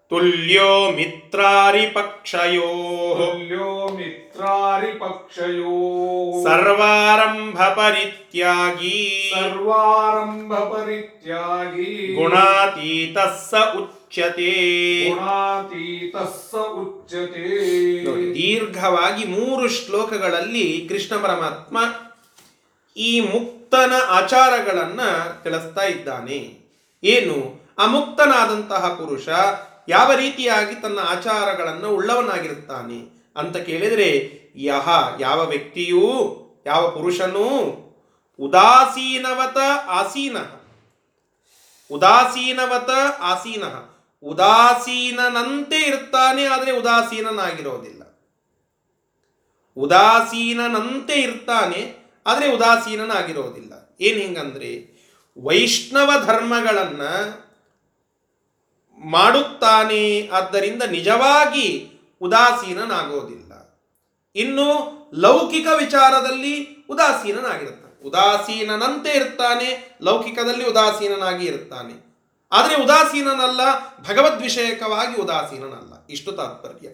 ತುಲ್ಯೋ ಮಿತ್ರಾರಿಪಕ್ಷಯೋ. ತುಲ್ಯೋ ಮಿತ್ರಾರಿಪಕ್ಷಯೋ. ಸರ್ವಾರಂಭ ಪರಿತ್ಯಾಗಿ ಸರ್ವಾರಂಭ ಪರಿತ್ಯಾಗಿ ಗುಣಾತೀತ ಸ ಉಚ್ಯತೆ. ಗುಣಾತೀತ ಸ ಉಚ್ಯತೆ ದೀರ್ಘವಾಗಿ ಮೂರು ಶ್ಲೋಕಗಳಲ್ಲಿ ಕೃಷ್ಣ ಪರಮಾತ್ಮ ಈ ಮುಕ್ತನ ಆಚಾರಗಳನ್ನ ತಿಳಿಸ್ತಾ ಇದ್ದಾನೆ. ಏನು? ಅಮುಕ್ತನಾದಂತಹ ಪುರುಷ ಯಾವ ರೀತಿಯಾಗಿ ತನ್ನ ಆಚಾರಗಳನ್ನು ಉಳ್ಳವನಾಗಿರುತ್ತಾನೆ? ಅಂತ ಕೇಳಿದರೆ, ಯಹ, ಯಾವ ವ್ಯಕ್ತಿಯೂ, ಯಾವ ಪುರುಷನೂ ಉದಾಸೀನವತ ಆಸೀನ. ಉದಾಸೀನವತ ಆಸೀನ. ಉದಾಸೀನನಂತೆ ಇರ್ತಾನೆ ಆದರೆ ಉದಾಸೀನನಾಗಿರೋದಿಲ್ಲ. ಉದಾಸೀನನಂತೆ ಇರ್ತಾನೆ ಆದರೆ ಉದಾಸೀನನಾಗಿರೋದಿಲ್ಲ. ಏನು ಹೆಂಗಂದ್ರೆ ವೈಷ್ಣವ ಧರ್ಮಗಳನ್ನು ಮಾಡುತ್ತಾನೆ ಆದ್ದರಿಂದ ನಿಜವಾಗಿ ಉದಾಸೀನನಾಗೋದಿಲ್ಲ. ಇನ್ನು ಲೌಕಿಕ ವಿಚಾರದಲ್ಲಿ ಉದಾಸೀನನಾಗಿರ್ತಾನೆ ಉದಾಸೀನನಂತೆ ಇರ್ತಾನೆ, ಲೌಕಿಕದಲ್ಲಿ ಉದಾಸೀನನಾಗಿ ಇರ್ತಾನೆ. ಆದರೆ ಉದಾಸೀನನಲ್ಲ, ಭಗವದ್ ವಿಷಯಕವಾಗಿ ಉದಾಸೀನನಲ್ಲ. ಇಷ್ಟು ತಾತ್ಪರ್ಯ.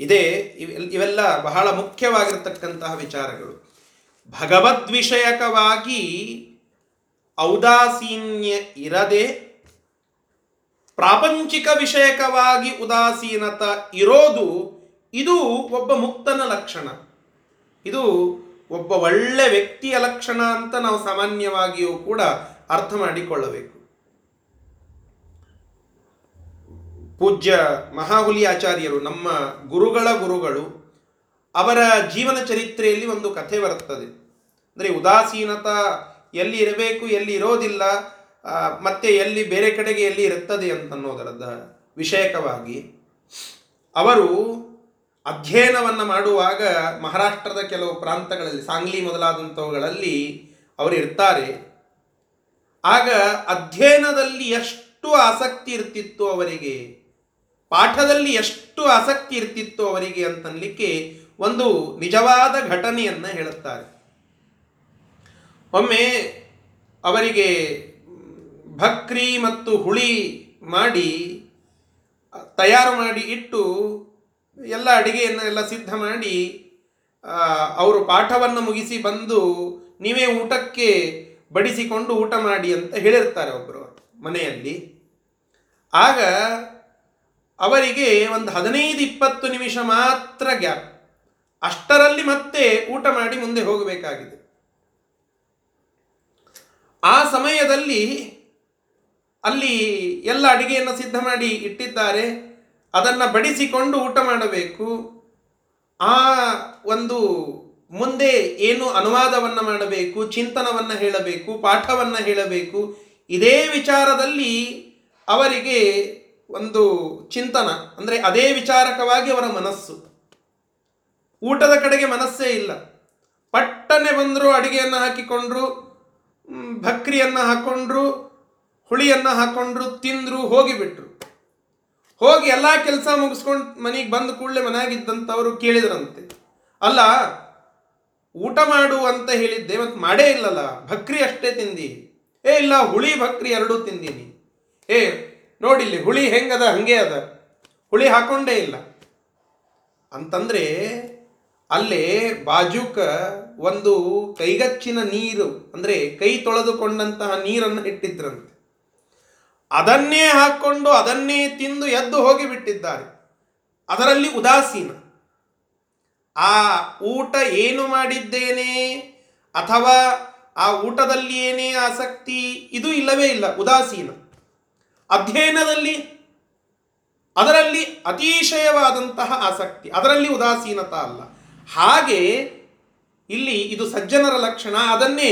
ಇದೇ ಇವೆಲ್- ಇವೆಲ್ಲ ಬಹಳ ಮುಖ್ಯವಾಗಿರತಕ್ಕಂತಹ ವಿಚಾರಗಳು. ಭಗವದ್ವಿಷಯಕವಾಗಿ ಔದಾಸೀನ್ಯ ಇರದೆ ಪ್ರಾಪಂಚಿಕ ವಿಷಯಕವಾಗಿ ಉದಾಸೀನತ ಇರೋದು ಇದು ಒಬ್ಬ ಮುಕ್ತನ ಲಕ್ಷಣ. ಇದು ಒಬ್ಬ ಒಳ್ಳೆ ವ್ಯಕ್ತಿಯ ಲಕ್ಷಣ ಅಂತ ನಾವು ಸಾಮಾನ್ಯವಾಗಿಯೂ ಕೂಡ ಅರ್ಥ ಮಾಡಿಕೊಳ್ಳಬೇಕು. ಪೂಜ್ಯ ಮಹಾಹುಲಿ ಆಚಾರ್ಯರು ನಮ್ಮ ಗುರುಗಳ ಗುರುಗಳು ಅವರ ಜೀವನ ಚರಿತ್ರೆಯಲ್ಲಿ ಒಂದು ಕಥೆ ಬರುತ್ತದೆ. ಅಂದರೆ ಉದಾಸೀನತ ಎಲ್ಲಿ ಇರಬೇಕು, ಎಲ್ಲಿ ಇರೋದಿಲ್ಲ ಮತ್ತೆ ಎಲ್ಲಿ ಬೇರೆ ಕಡೆಗೆ ಎಲ್ಲಿ ಇರುತ್ತದೆ ಅಂತನ್ನೋದರದ ವಿಷಯಕವಾಗಿ ಅವರು ಅಧ್ಯಯನವನ್ನು ಮಾಡುವಾಗ ಮಹಾರಾಷ್ಟ್ರದ ಕೆಲವು ಪ್ರಾಂತಗಳಲ್ಲಿ, ಸಾಂಗ್ಲಿ ಮೊದಲಾದಂಥವುಗಳಲ್ಲಿ ಅವರು ಇರ್ತಾರೆ. ಆಗ ಅಧ್ಯಯನದಲ್ಲಿ ಎಷ್ಟು ಆಸಕ್ತಿ ಇರ್ತಿತ್ತು ಅವರಿಗೆ, ಪಾಠದಲ್ಲಿ ಎಷ್ಟು ಆಸಕ್ತಿ ಇರ್ತಿತ್ತು ಅವರಿಗೆ ಅಂತನ್ಲಿಕ್ಕೆ ಒಂದು ನಿಜವಾದ ಘಟನೆಯನ್ನು ಹೇಳುತ್ತಾರೆ. ಒಮ್ಮೆ ಅವರಿಗೆ ಭಕ್ರಿ ಮತ್ತು ಹುಳಿ ಮಾಡಿ, ತಯಾರು ಮಾಡಿ ಇಟ್ಟು ಎಲ್ಲ ಅಡುಗೆಯನ್ನು ಎಲ್ಲ ಸಿದ್ಧ ಮಾಡಿ ಅವರು ಪಾಠವನ್ನು ಮುಗಿಸಿ ಬಂದು ನೀವೇ ಊಟಕ್ಕೆ ಬಡಿಸಿಕೊಂಡು ಊಟ ಮಾಡಿ ಅಂತ ಹೇಳಿರ್ತಾರೆ ಒಬ್ಬರು ಮನೆಯಲ್ಲಿ. ಆಗ ಅವರಿಗೆ ಒಂದು ಹದಿನೈದು ಇಪ್ಪತ್ತು ನಿಮಿಷ ಮಾತ್ರ ಗ್ಯಾಪ್. ಅಷ್ಟರಲ್ಲಿ ಮತ್ತೆ ಊಟ ಮಾಡಿ ಮುಂದೆ ಹೋಗಬೇಕಾಗಿದೆ. ಆ ಸಮಯದಲ್ಲಿ ಅಲ್ಲಿ ಎಲ್ಲ ಅಡಿಗೆಯನ್ನು ಸಿದ್ಧ ಮಾಡಿ ಇಟ್ಟಿದ್ದಾರೆ. ಅದನ್ನು ಬಡಿಸಿಕೊಂಡು ಊಟ ಮಾಡಬೇಕು. ಆ ಒಂದು ಮುಂದೆ ಏನು ಅನುವಾದವನ್ನು ಮಾಡಬೇಕು, ಚಿಂತನವನ್ನು ಹೇಳಬೇಕು, ಪಾಠವನ್ನು ಹೇಳಬೇಕು, ಇದೇ ವಿಚಾರದಲ್ಲಿ ಅವರಿಗೆ ಒಂದು ಚಿಂತನ, ಅಂದರೆ ಅದೇ ವಿಚಾರಕವಾಗಿ ಅವರ ಮನಸ್ಸು. ಊಟದ ಕಡೆಗೆ ಮನಸ್ಸೇ ಇಲ್ಲ. ಪಟ್ಟನೆ ಬಂದರು ಅಡಿಗೆಯನ್ನು ಹಾಕಿಕೊಂಡ್ರು ಭಕ್ರಿಯನ್ನು ಹಾಕ್ಕೊಂಡ್ರು ಹುಳಿಯನ್ನು ಹಾಕ್ಕೊಂಡ್ರು ತಿಂದರು, ಹೋಗಿಬಿಟ್ರು. ಹೋಗಿ ಎಲ್ಲ ಕೆಲಸ ಮುಗಿಸ್ಕೊಂಡು ಮನೆಗೆ ಬಂದ ಕೂಡಲೇ ಮನೆಯಾಗಿದ್ದಂಥವರು ಕೇಳಿದ್ರಂತೆ. ಅಲ್ಲ, ಊಟ ಮಾಡು ಅಂತ ಹೇಳಿದ್ದೆ ಮತ್ತು ಮಾಡೇ ಇಲ್ಲಲ್ಲ, ಭಕ್ರಿ ಅಷ್ಟೇ ತಿಂದಿ. ಏ, ಇಲ್ಲ, ಹುಳಿ, ಭಕ್ರಿ ಎರಡೂ ತಿಂದೀನಿ. ಏ ನೋಡಿಲ್ಲಿ ಹುಳಿ ಹೆಂಗದ, ಹಂಗೆ ಅದ. ಹುಳಿ ಹಾಕೊಂಡೇ ಇಲ್ಲ. ಅಂತಂದ್ರೆ ಅಲ್ಲೇ ಬಾಜುಕ ಒಂದು ಕೈಗಚ್ಚಿನ ನೀರು, ಅಂದ್ರೆ ಕೈ ತೊಳೆದುಕೊಂಡಂತಹ ನೀರನ್ನು ಇಟ್ಟಿದ್ರಂತೆ. ಅದನ್ನೇ ಹಾಕ್ಕೊಂಡು ಅದನ್ನೇ ತಿಂದು ಎದ್ದು ಹೋಗಿ ಬಿಟ್ಟಿದ್ದಾರೆ. ಅದರಲ್ಲಿ ಉದಾಸೀನ. ಆ ಊಟ ಏನು ಮಾಡಿದ್ದೇನೆ? ಅಥವಾ ಆ ಊಟದಲ್ಲಿ ಏನೇ ಆಸಕ್ತಿ? ಇದು ಇಲ್ಲವೇ ಇಲ್ಲ, ಉದಾಸೀನ. ಅಧ್ಯಯನದಲ್ಲಿ, ಅದರಲ್ಲಿ ಅತಿಶಯವಾದಂತಹ ಆಸಕ್ತಿ, ಅದರಲ್ಲಿ ಉದಾಸೀನತ ಅಲ್ಲ. ಹಾಗೆ ಇಲ್ಲಿ ಇದು ಸಜ್ಜನರ ಲಕ್ಷಣ, ಅದನ್ನೇ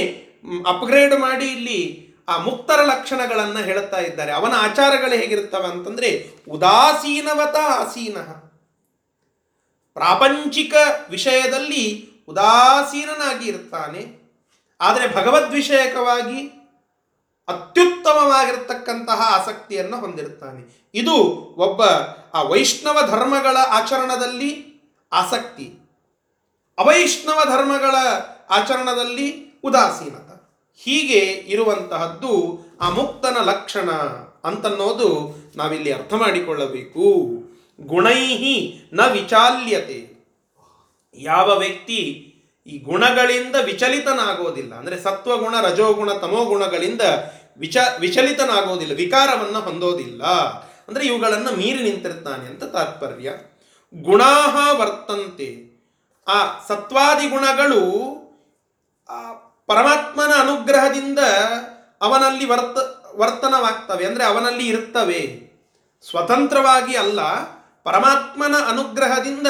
ಅಪ್ಗ್ರೇಡ್ ಮಾಡಿ ಇಲ್ಲಿ ಆ ಮುಕ್ತರ ಲಕ್ಷಣಗಳನ್ನು ಹೇಳುತ್ತಾ ಇದ್ದಾರೆ. ಅವನ ಆಚಾರಗಳು ಹೇಗಿರುತ್ತವೆ ಅಂತಂದ್ರೆ, ಉದಾಸೀನವತ ಆಸೀನ. ಪ್ರಾಪಂಚಿಕ ವಿಷಯದಲ್ಲಿ ಉದಾಸೀನನಾಗಿ ಇರ್ತಾನೆ, ಆದರೆ ಭಗವದ್ ವಿಷಯಕವಾಗಿ ಅತ್ಯುತ್ತಮವಾಗಿರ್ತಕ್ಕಂತಹ ಆಸಕ್ತಿಯನ್ನು ಹೊಂದಿರ್ತಾನೆ. ಇದು ಒಬ್ಬ ಆ ವೈಷ್ಣವ ಧರ್ಮಗಳ ಆಚರಣದಲ್ಲಿ ಆಸಕ್ತಿ. ಅವೈಷ್ಣವ ಧರ್ಮಗಳ ಆಚರಣದಲ್ಲಿ ಉದಾಸೀನತ. ಹೀಗೆ ಇರುವಂತಹದ್ದು ಆ ಮುಕ್ತನ ಲಕ್ಷಣ ಅಂತನ್ನೋದು ನಾವಿಲ್ಲಿ ಅರ್ಥ ಮಾಡಿಕೊಳ್ಳಬೇಕು. ಗುಣೈಹಿ ನ ವಿಚಾಲ್ಯತೆ. ಯಾವ ವ್ಯಕ್ತಿ ಈ ಗುಣಗಳಿಂದ ವಿಚಲಿತನಾಗೋದಿಲ್ಲ, ಅಂದರೆ ಸತ್ವಗುಣ, ರಜೋಗುಣ, ತಮೋಗುಣಗಳಿಂದ ವಿಚ, ವಿಚಲಿತನಾಗೋದಿಲ್ಲ, ವಿಕಾರವನ್ನು ಹೊಂದೋದಿಲ್ಲ, ಅಂದರೆ ಇವುಗಳನ್ನು ಮೀರಿ ನಿಂತಿರ್ತಾನೆ ಅಂತ ತಾತ್ಪರ್ಯ. ಗುಣಾಹ ವರ್ತಂತೆ. ಆ ಸತ್ವಾದಿ ಗುಣಗಳು ಆ ಪರಮಾತ್ಮನ ಅನುಗ್ರಹದಿಂದ ಅವನಲ್ಲಿ ವರ್ತ, ವರ್ತನವಾಗ್ತವೆ. ಅಂದರೆ ಅವನಲ್ಲಿ ಇರ್ತವೆ. ಸ್ವತಂತ್ರವಾಗಿ ಅಲ್ಲ, ಪರಮಾತ್ಮನ ಅನುಗ್ರಹದಿಂದ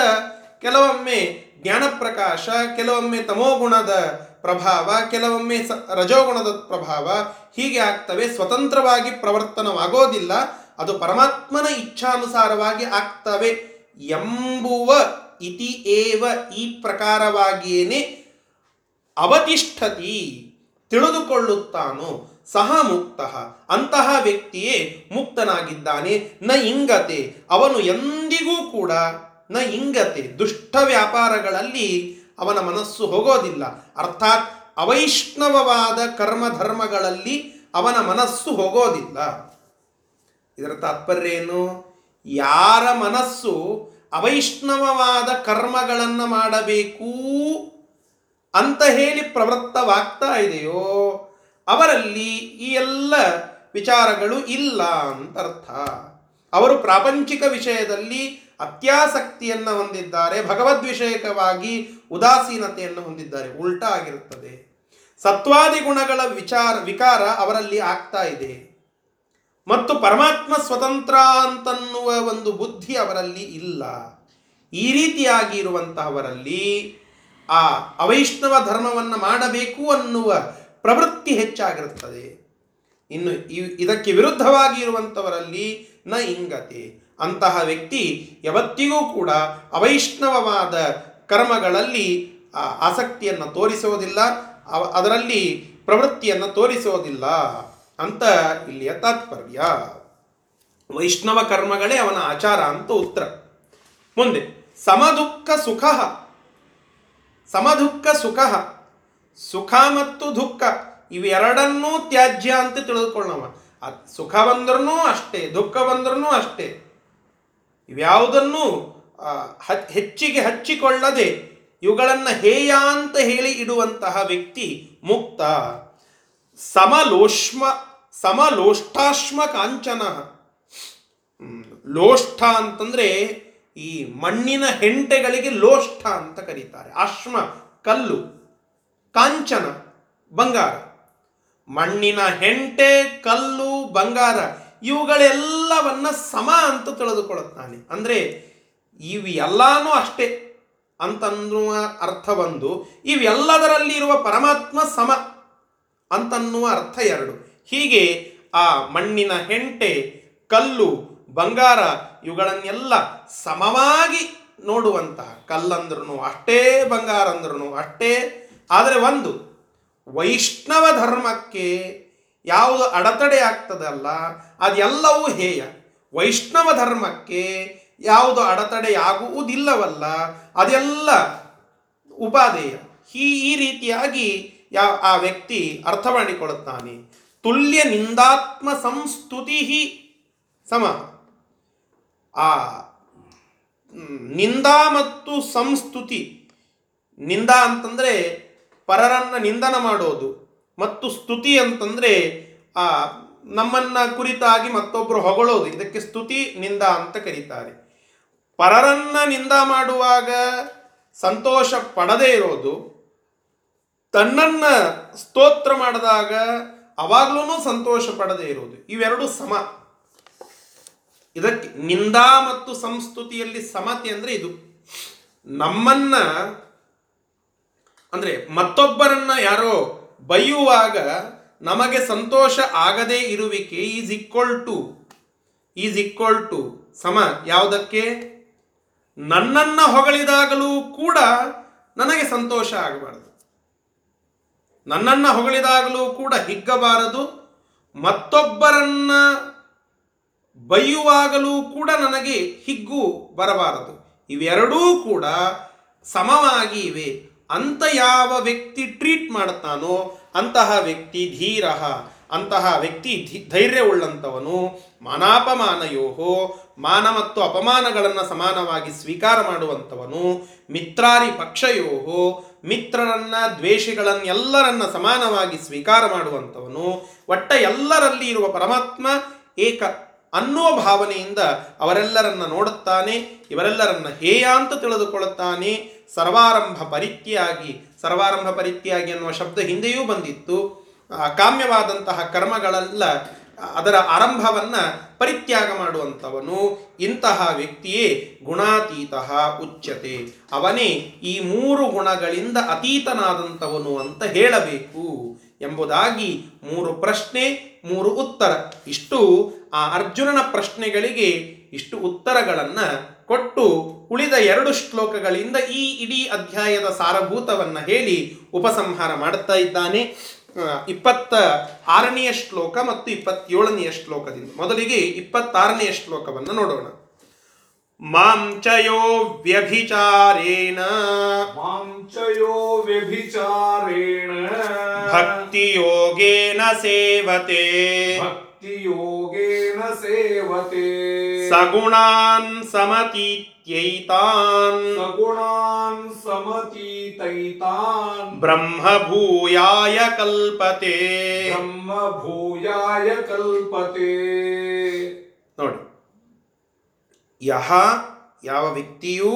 ಕೆಲವೊಮ್ಮೆ ಜ್ಞಾನ ಪ್ರಕಾಶ ಕೆಲವೊಮ್ಮೆ ತಮೋಗುಣದ ಪ್ರಭಾವ, ಕೆಲವೊಮ್ಮೆ ಸ, ರಜೋಗುಣದ ಪ್ರಭಾವ ಹೀಗೆ ಆಗ್ತವೆ. ಸ್ವತಂತ್ರವಾಗಿ ಪ್ರವರ್ತನವಾಗೋದಿಲ್ಲ, ಅದು ಪರಮಾತ್ಮನ ಇಚ್ಛಾನುಸಾರವಾಗಿ ಆಗ್ತವೆ ಎಂಬುವ ಇತಿ ಏವ ಈ ಪ್ರಕಾರವಾಗಿಯೇನೆ ಅವತಿಷ್ಠತಿ ತಿಳಿದುಕೊಳ್ಳುತ್ತಾನೋ ಸಹ ಮುಕ್ತ. ಅಂತಹ ವ್ಯಕ್ತಿಯೇ ಮುಕ್ತನಾಗಿದ್ದಾನೆ. ನ ಇಂಗತೆ, ಅವನು ಎಂದಿಗೂ ಕೂಡ ನ ಇಂಗತೆ, ದುಷ್ಟ ವ್ಯಾಪಾರಗಳಲ್ಲಿ ಅವನ ಮನಸ್ಸು ಹೋಗೋದಿಲ್ಲ. ಅರ್ಥಾತ್ ಅವೈಷ್ಣವವಾದ ಕರ್ಮಧರ್ಮಗಳಲ್ಲಿ ಅವನ ಮನಸ್ಸು ಹೋಗೋದಿಲ್ಲ. ಇದರ ತಾತ್ಪರ್ಯ ಏನು? ಯಾರ ಮನಸ್ಸು ಅವೈಷ್ಣವವಾದ ಕರ್ಮಗಳನ್ನು ಮಾಡಬೇಕು ಅಂತ ಹೇಳಿ ಪ್ರವೃತ್ತವಾಗ್ತಾ ಇದೆಯೋ, ಅವರಲ್ಲಿ ಈ ಎಲ್ಲ ವಿಚಾರಗಳು ಇಲ್ಲ ಅಂತ ಅರ್ಥ. ಅವರು ಪ್ರಾಪಂಚಿಕ ವಿಷಯದಲ್ಲಿ ಅತ್ಯಾಸಕ್ತಿಯನ್ನು ಹೊಂದಿದ್ದಾರೆ, ಭಗವದ್ ವಿಷಯಕವಾಗಿ ಉದಾಸೀನತೆಯನ್ನು ಹೊಂದಿದ್ದಾರೆ, ಉಲ್ಟಾ ಆಗಿರುತ್ತದೆ. ಸತ್ವಾದಿ ಗುಣಗಳ ವಿಚಾರ, ವಿಕಾರ ಅವರಲ್ಲಿ ಆಗ್ತಾ ಇದೆ. ಮತ್ತು ಪರಮಾತ್ಮ ಸ್ವತಂತ್ರ ಅಂತನ್ನುವ ಒಂದು ಬುದ್ಧಿ ಅವರಲ್ಲಿ ಇಲ್ಲ. ಈ ರೀತಿಯಾಗಿ ಇರುವಂತಹವರಲ್ಲಿ ಆ ಅವೈಷ್ಣವ ಧರ್ಮವನ್ನು ಮಾಡಬೇಕು ಅನ್ನುವ ಪ್ರವೃತ್ತಿ ಹೆಚ್ಚಾಗಿರುತ್ತದೆ. ಇನ್ನು ಇದಕ್ಕೆ ವಿರುದ್ಧವಾಗಿ ಇರುವಂಥವರಲ್ಲಿ ನ ಇಂಗತೆ. ಅಂತಹ ವ್ಯಕ್ತಿ ಯಾವತ್ತಿಗೂ ಕೂಡ ಅವೈಷ್ಣವವಾದ ಕರ್ಮಗಳಲ್ಲಿ ಆಸಕ್ತಿಯನ್ನು ತೋರಿಸೋದಿಲ್ಲ ಅದರಲ್ಲಿ ಪ್ರವೃತ್ತಿಯನ್ನು ತೋರಿಸೋದಿಲ್ಲ. ಅಂತ ಇಲ್ಲಿಯ ತಾತ್ಪರ್ಯ ವೈಷ್ಣವ ಕರ್ಮಗಳೇ ಅವನ ಆಚಾರ ಅಂತ ಉತ್ತರ. ಮುಂದೆ, ಸಮದುಃಖ ಸುಖ. ಸಮದುಃಖ ಸುಖ. ಸುಖ ಮತ್ತು ದುಃಖ ಇವೆರಡನ್ನೂ ತ್ಯಾಜ್ಯ ಅಂತ ತಿಳಿದುಕೊಳ್ಳವ ಸುಖ ಬಂದ್ರೂ ಅಷ್ಟೇ, ದುಃಖ ಬಂದ್ರೂ ಅಷ್ಟೇ. ಇವ್ಯಾವುದನ್ನು ಹೆಚ್ಚಿಗೆ ಹಚ್ಚಿಕೊಳ್ಳದೆ ಇವುಗಳನ್ನು ಹೇಯ ಅಂತ ಹೇಳಿ ಇಡುವಂತಹ ವ್ಯಕ್ತಿ ಮುಕ್ತ. ಸಮಲೋಷ್ಮ ಸಮಲೋಷ್ಠಾಶ್ಮ ಕಾಂಚನ. ಲೋಷ್ಠ ಅಂತಂದ್ರೆ ಈ ಮಣ್ಣಿನ ಹೆಂಟೆಗಳಿಗೆ ಲೋಷ್ಠ ಅಂತ ಕರೀತಾರೆ. ಅಶ್ಮ ಕಲ್ಲು, ಕಾಂಚನ, ಬಂಗಾರ. ಮಣ್ಣಿನ ಹೆಂಟೆ, ಕಲ್ಲು, ಬಂಗಾರ ಇವುಗಳೆಲ್ಲವನ್ನ ಸಮ ಅಂತ ತಿಳಿದುಕೊಳ್ಳುತ್ತಾನೆ. ಅಂದ್ರೆ ಇವು ಎಲ್ಲಾನು ಅಷ್ಟೇ ಅಂತನ್ನುವ ಅರ್ಥ ಬಂದು ಇವೆಲ್ಲದರಲ್ಲಿರುವ ಪರಮಾತ್ಮ ಸಮ. ಅಂತನ್ನುವ ಅರ್ಥ ಎರಡು. ಹೀಗೆ ಆ ಮಣ್ಣಿನ ಹೆಂಟೆ, ಕಲ್ಲು, ಬಂಗಾರ ಇವುಗಳನ್ನೆಲ್ಲ ಸಮವಾಗಿ ನೋಡುವಂತಹ ಕಲ್ಲಂದ್ರೂ ಅಷ್ಟೇ, ಬಂಗಾರ ಅಂದ್ರೂ ಅಷ್ಟೇ. ಆದರೆ ಒಂದು, ವೈಷ್ಣವ ಧರ್ಮಕ್ಕೆ ಯಾವುದು ಅಡತಡೆ ಆಗ್ತದಲ್ಲ, ಅದೆಲ್ಲವೂ ಹೇಯ. ವೈಷ್ಣವ ಧರ್ಮಕ್ಕೆ ಯಾವುದು ಅಡೆತಡೆಯಾಗುವುದಿಲ್ಲವಲ್ಲ ಅದೆಲ್ಲ ಉಪಾದೇಯ. ಈ ಈ ರೀತಿಯಾಗಿ ಯಾ, ಆ ವ್ಯಕ್ತಿ ಅರ್ಥ ಮಾಡಿಕೊಳ್ಳುತ್ತಾನೆ ತುಲ್ಯ ನಿಂದಾತ್ಮ ಸಂಸ್ತುತಿ ಸಮ. ಆ ನಿಂದಾ ಮತ್ತು ಸಂಸ್ತುತಿ. ನಿಂದಾ ಅಂತಂದರೆ ಪರರನ್ನ ನಿಂದನ ಮಾಡೋದು ಮತ್ತು ಸ್ತುತಿ ಅಂತಂದರೆ, ಆ, ನಮ್ಮನ್ನ ಕುರಿತಾಗಿ ಮತ್ತೊಬ್ಬರು ಹೊಗಳೋದು. ಇದಕ್ಕೆ ಸ್ತುತಿ, ನಿಂದ ಅಂತ ಕರೀತಾರೆ. ಪರರನ್ನ ನಿಂದ ಮಾಡುವಾಗ ಸಂತೋಷ ಪಡದೇ ಇರೋದು. ತನ್ನನ್ನ ಸ್ತೋತ್ರ ಮಾಡಿದಾಗ ಅವಾಗ್ಲೂ ಸಂತೋಷ ಪಡದೇ ಇರೋದು ಇವೆರಡು ಸಮ. ಇದಕ್ಕೆ ನಿಂದಾ ಮತ್ತು ಸಂಸ್ತುತಿಯಲ್ಲಿ ಸಮತೆ ಅಂದ್ರೆ ಇದು. ನಮ್ಮನ್ನ ಅಂದ್ರೆ ಮತ್ತೊಬ್ಬರನ್ನ ಯಾರೋ ಬೈಯುವಾಗ ನಮಗೆ ಸಂತೋಷ ಆಗದೇ ಇರುವಿಕೆ is equal to, is equal to ಸಮ ಯಾವುದಕ್ಕೆ? ನನ್ನನ್ನ ಹೊಗಳಿದಾಗಲೂ ಕೂಡ ನನಗೆ ಸಂತೋಷ ಆಗಬಾರದು. ನನ್ನನ್ನ ಹೊಗಳಿದಾಗಲೂ ಕೂಡ ಹಿಗ್ಗಬಾರದು. ಮತ್ತೊಬ್ಬರನ್ನ ಬೈಯುವಾಗಲೂ ಕೂಡ ನನಗೆ ಹಿಗ್ಗು ಬರಬಾರದು. ಇವೆರಡೂ ಕೂಡ ಸಮವಾಗಿ ಇವೆ ಅಂತ ಯಾವ ವ್ಯಕ್ತಿ ಟ್ರೀಟ್ ಮಾಡುತ್ತಾನೋ ಅಂತಹ ವ್ಯಕ್ತಿ ಧೀರ ಅಂತಹ ವ್ಯಕ್ತಿ ಧೈರ್ಯವುಳ್ಳಂಥವನು ಮಾನಾಪಮಾನಯೋಹೋ, ಮಾನ ಮತ್ತು ಅಪಮಾನಗಳನ್ನು ಸಮಾನವಾಗಿ ಸ್ವೀಕಾರ ಮಾಡುವಂಥವನು ಮಿತ್ರಾರಿ ಪಕ್ಷಯೋಹೋ ಮಿತ್ರರನ್ನ ದ್ವೇಷಗಳನ್ನೆಲ್ಲರನ್ನ ಸಮಾನವಾಗಿ ಸ್ವೀಕಾರ ಮಾಡುವಂಥವನು. ಒಟ್ಟ ಎಲ್ಲರಲ್ಲಿ ಇರುವ ಪರಮಾತ್ಮ ಏಕ ಅನ್ನೋ ಭಾವನೆಯಿಂದ ಅವರೆಲ್ಲರನ್ನ ನೋಡುತ್ತಾನೆ, ಇವರೆಲ್ಲರನ್ನ ಹೇಯ ಅಂತ ತಿಳಿದುಕೊಳ್ಳುತ್ತಾನೆ. ಸರ್ವಾರಂಭ ಪರಿತ್ಯಾಗಿ ಸರ್ವಾರಂಭ ಪರಿತ್ಯಾಗಿ ಅನ್ನುವ ಶಬ್ದ ಹಿಂದೆಯೂ ಬಂದಿತ್ತು. ಅಕಾಮ್ಯವಾದಂತಹ ಕಾಮ್ಯವಾದಂತಹ ಕರ್ಮಗಳೆಲ್ಲ ಅದರ ಆರಂಭವನ್ನು ಪರಿತ್ಯಾಗ ಮಾಡುವಂಥವನು ಇಂತಹ ವ್ಯಕ್ತಿಯೇ ಗುಣಾತೀತ ಉಚ್ಯತೆ. ಅವನೇ ಈ ಮೂರು ಗುಣಗಳಿಂದ ಅತೀತನಾದಂಥವನು ಅಂತ ಹೇಳಬೇಕು ಎಂಬುದಾಗಿ ಮೂರು ಪ್ರಶ್ನೆ, ಮೂರು ಉತ್ತರ. ಇಷ್ಟು ಆ ಅರ್ಜುನನ ಪ್ರಶ್ನೆಗಳಿಗೆ ಇಷ್ಟು ಉತ್ತರಗಳನ್ನು ಕೊಟ್ಟು ಉಳಿದ ಎರಡು ಶ್ಲೋಕಗಳಿಂದ ಈ ಇಡೀ ಅಧ್ಯಾಯದ ಸಾರಭೂತವನ್ನು ಹೇಳಿ ಉಪಸಂಹಾರ ಮಾಡುತ್ತಾ ಇದ್ದಾನೆ. ಇಪ್ಪತ್ತ ಆರನೆಯ ಶ್ಲೋಕ ಮತ್ತು ಇಪ್ಪತ್ತೇಳನೆಯ ಶ್ಲೋಕದಿಂದ. ಮೊದಲಿಗೆ ಇಪ್ಪತ್ತಾರನೆಯ ಶ್ಲೋಕವನ್ನು ನೋಡೋಣ. ಮಾಂಚಯೋ ವ್ಯಭಿಚಾರೇಣ. ಮಾಂಚಯೋ ವ್ಯಭಿಚಾರೇಣ. ಭಕ್ತಿಯೋಗೇನ ಸೇವತೆ. ಸೇವತೆ. ಸಗುಣಾನ್ ಸಮತೀತ್ಯೈತಾನ್. ಸಗುಣಾನ್ ಸಮತೀತೈತಾನ್. ಬ್ರಹ್ಮಭೂಯಾಯ ಕಲ್ಪತೆ. ಬ್ರಹ್ಮ ಭೂಯಾಯ ಕಲ್ಪತೆ. ನೋಡಿ ಯಹ ಯಾವ ವ್ಯಕ್ತಿಯು